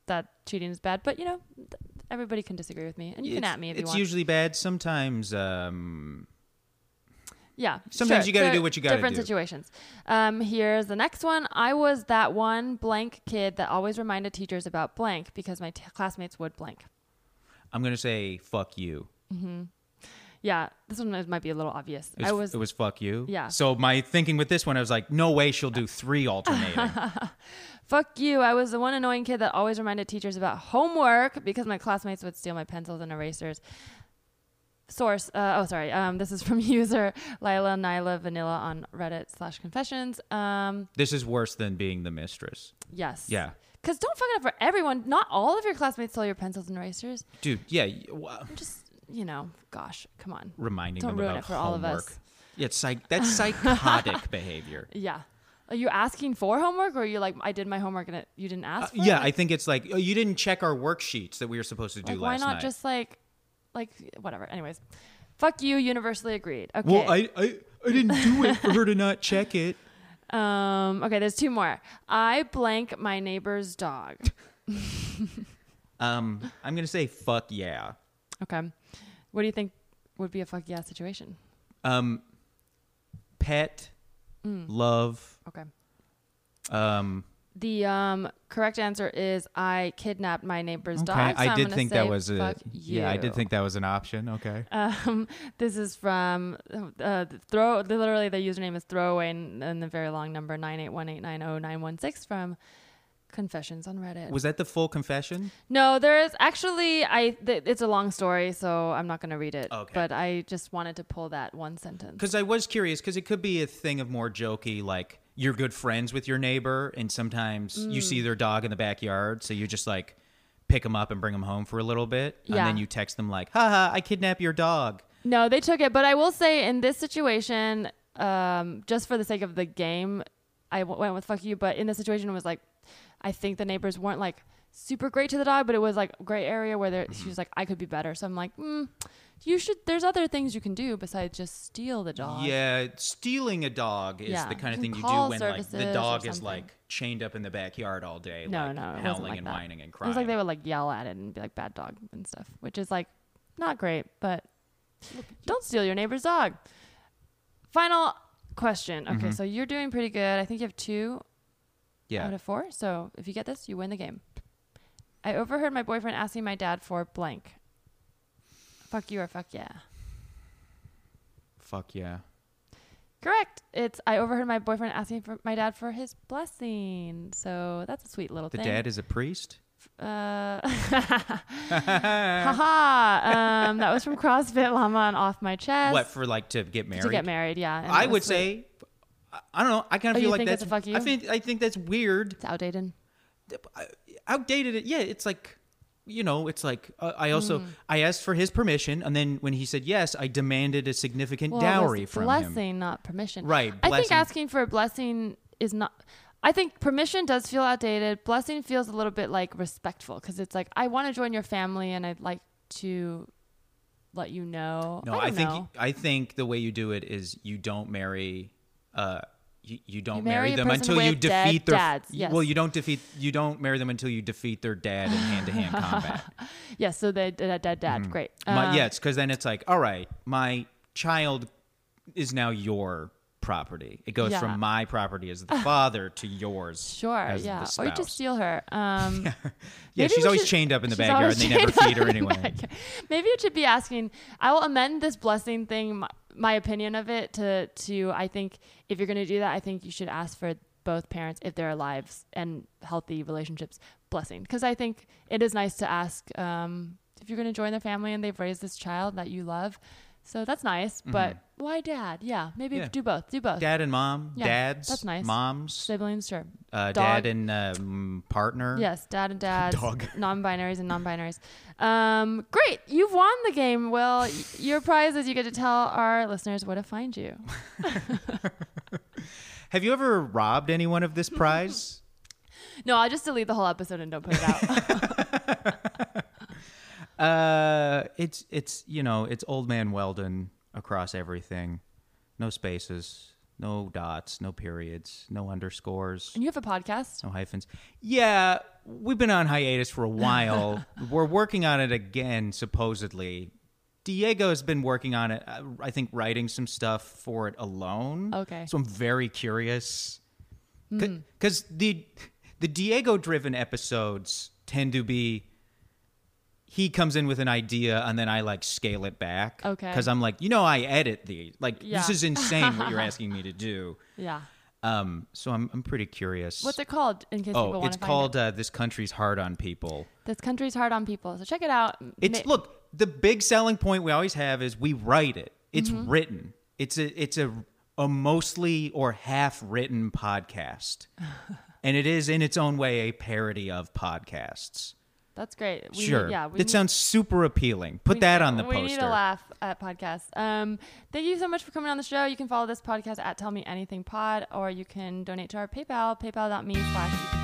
S1: that cheating is bad, but you know, th- everybody can disagree with me, and you can
S2: it's,
S1: at me if you
S2: it's usually bad. Sometimes um,
S1: Yeah.
S2: Sometimes
S1: sure.
S2: you gotta
S1: There-
S2: do what you gotta do.
S1: Different situations. Um, here's the next one. I was that one blank kid that always reminded teachers about blank because my t- classmates would blank.
S2: I'm gonna say fuck you. Mm-hmm.
S1: Yeah, this one might be a little obvious.
S2: It was,
S1: I was
S2: it was fuck you.
S1: Yeah.
S2: So my thinking with this one, I was like, no way she'll do three alternating.
S1: fuck you. I was the one annoying kid that always reminded teachers about homework because my classmates would steal my pencils and erasers. Source. Uh, oh, sorry. Um, this is from user Lila Nyla Vanilla on Reddit slash Confessions. Um,
S2: this is worse than being the mistress.
S1: yes.
S2: Yeah.
S1: Because don't fuck it up for everyone. Not all of your classmates stole your pencils and erasers.
S2: Dude, yeah, y- w-
S1: just you know, gosh, come on.
S2: reminding
S1: Don't
S2: them
S1: ruin
S2: about
S1: it for all of us.
S2: Yeah, it's psych- that's psychotic behavior.
S1: Yeah. Are you asking for homework or are you like I did my homework and it, you didn't
S2: Uh,
S1: ask for
S2: yeah,
S1: it?
S2: I think it's like oh, you didn't check our worksheets that we were supposed to do
S1: like, why not
S2: night.
S1: just like like whatever. Anyways. Fuck you, universally agreed. Okay.
S2: well, I, I I didn't do it for her to not check it.
S1: um okay, there's two more. I blank my neighbor's dog.
S2: Um, I'm gonna say fuck yeah.
S1: Okay. What do you think would be a fuck yeah situation?
S2: Um, pet,
S1: Mm.
S2: love.
S1: Okay.
S2: Um,
S1: The um, correct answer is I kidnapped my neighbor's
S2: okay,
S1: dog. so
S2: I did think
S1: say
S2: that was a yeah. I did think that was an option. Okay.
S1: Um, this is from uh, throw. Literally, the username is throwaway and, and the very long number nine eight one eight nine zero nine one six from Confessions on Reddit.
S2: Was that the full confession?
S1: no, there is actually I. Th- it's a long story, so I'm not going to read it.
S2: Okay.
S1: But I just wanted to pull that one sentence.
S2: Because I was curious, because it could be a thing of more jokey, like you're good friends with your neighbor, and sometimes you see
S1: Mm.
S2: their dog in the backyard, so you just like pick them up and bring them home for a little bit, and then you text them like, "Haha, I kidnap your dog."
S1: No, they took it. But I will say, in this situation, um, just for the sake of the game, I w- went with fuck you. But in this situation, it was like, I think the neighbors weren't like super great to the dog, but it was like a gray area where she was like, I could be better. So I'm like, mm, you should. There's other things you can do besides just steal the dog.
S2: Yeah, stealing a dog is
S1: Yeah,
S2: the kind of thing you do when like the dog is like chained up in the backyard all day,
S1: No,
S2: like
S1: no, it
S2: howling
S1: like
S2: and
S1: that.
S2: whining and crying
S1: It
S2: crying.
S1: was like they would like yell at it and be like bad dog and stuff, which is like not great, but don't steal your neighbor's dog. Final question. Okay,
S2: Mhm.
S1: so you're doing pretty good. I think you have two
S2: yeah,
S1: out of four. So if you get this, you win the game. I overheard my boyfriend asking my dad for blank. Fuck you or fuck yeah.
S2: fuck yeah.
S1: Correct. It's I overheard my boyfriend asking for my dad for his blessing. So that's a sweet little
S2: The
S1: thing.
S2: The dad is a priest.
S1: Uh, haha. Um, that was from CrossFit Llama and off my chest.
S2: What for? Like to get married?
S1: To get married, yeah.
S2: I would
S1: sweet.
S2: say, I- don't know. I kind
S1: Oh,
S2: of
S1: you
S2: feel like
S1: think
S2: that's
S1: it's a fuck you?
S2: I think I think that's weird.
S1: it's outdated.
S2: outdated it yeah it's like you know it's like uh, i also
S1: Mm.
S2: i asked for his permission and then when he said yes i demanded a significant
S1: Well,
S2: dowry from
S1: blessing,
S2: him Blessing,
S1: not permission.
S2: right
S1: I think
S2: blessing.
S1: asking for a blessing is not. I think permission does feel outdated. Blessing feels a little bit like respectful because it's like I want to join your family and I'd like to let you know.
S2: no
S1: I,
S2: i, think
S1: know.
S2: i think the way you do it is you don't marry uh you, you don't
S1: You
S2: marry,
S1: marry
S2: them until you defeat their
S1: dads, yes.
S2: well you don't defeat you don't marry them until you defeat their dad in hand-to-hand combat
S1: yes. So the dead dad, dad, great.
S2: Mm-hmm. my,
S1: Um,
S2: yes because then it's like all right my child is now your property it goes
S1: Yeah.
S2: from my property as the father to yours
S1: Sure, yeah. Or you just steal her. Um,
S2: Yeah, she's always
S1: should-
S2: chained up in the backyard and they never feed her
S1: the
S2: anyway.
S1: backyard. Maybe it should be asking. I will amend this blessing thing, my, opinion of it, to to I think if you're going to do that, I think you should ask for both parents if they're alive and healthy relationships. Blessing. Because i think it is nice to ask um, if you're going to join the family and they've raised this child that you love so that's nice but why dad yeah maybe
S2: Mm-hmm. Yeah.
S1: do both do both
S2: Dad and mom,
S1: Yeah,
S2: dads,
S1: that's nice.
S2: moms,
S1: siblings sure
S2: uh, dad and um, partner.
S1: Yes, dad and dads,
S2: Dog.
S1: non-binaries and non-binaries. Um, great, you've won the game. Will Y- your prize is you get to tell our listeners where to find you.
S2: Have you ever robbed anyone of this prize?
S1: No, I'll just delete the whole episode and don't put it out.
S2: Uh, it's it's you know it's old man Weldon across everything, no spaces, no dots, no periods, no underscores.
S1: and you have a podcast.
S2: No hyphens. Yeah, we've been on hiatus for a while. We're working on it again, supposedly. Diego has been working on it, uh, I think, writing some stuff for it alone.
S1: Okay.
S2: So I'm very curious. Because the, the Diego driven episodes tend to be he comes in with an idea and then I like scale it back.
S1: Okay.
S2: Because I'm like, you know, I edit these. Like,
S1: Yeah.
S2: this is insane what you're asking me to do.
S1: Yeah.
S2: Um, so I'm, I'm pretty curious.
S1: What's it called? In case
S2: Oh,
S1: want
S2: it's called
S1: it.
S2: uh, "This Country's Hard on People."
S1: This country's hard on people, so check it out.
S2: It's
S1: Ma-
S2: look the big selling point we always have is we write it. It's
S1: Mm-hmm.
S2: written. It's a it's a a mostly or half written podcast, and it is in its own way a parody of podcasts.
S1: That's great. We,
S2: sure,
S1: Yeah. We
S2: that
S1: need-
S2: sounds super appealing. Put
S1: we-
S2: that on the
S1: we
S2: poster.
S1: need to laugh at podcast. Um, thank you so much for coming on the show. You can follow this podcast at Tell Me Anything Pod, or you can donate to our PayPal, paypal.me slash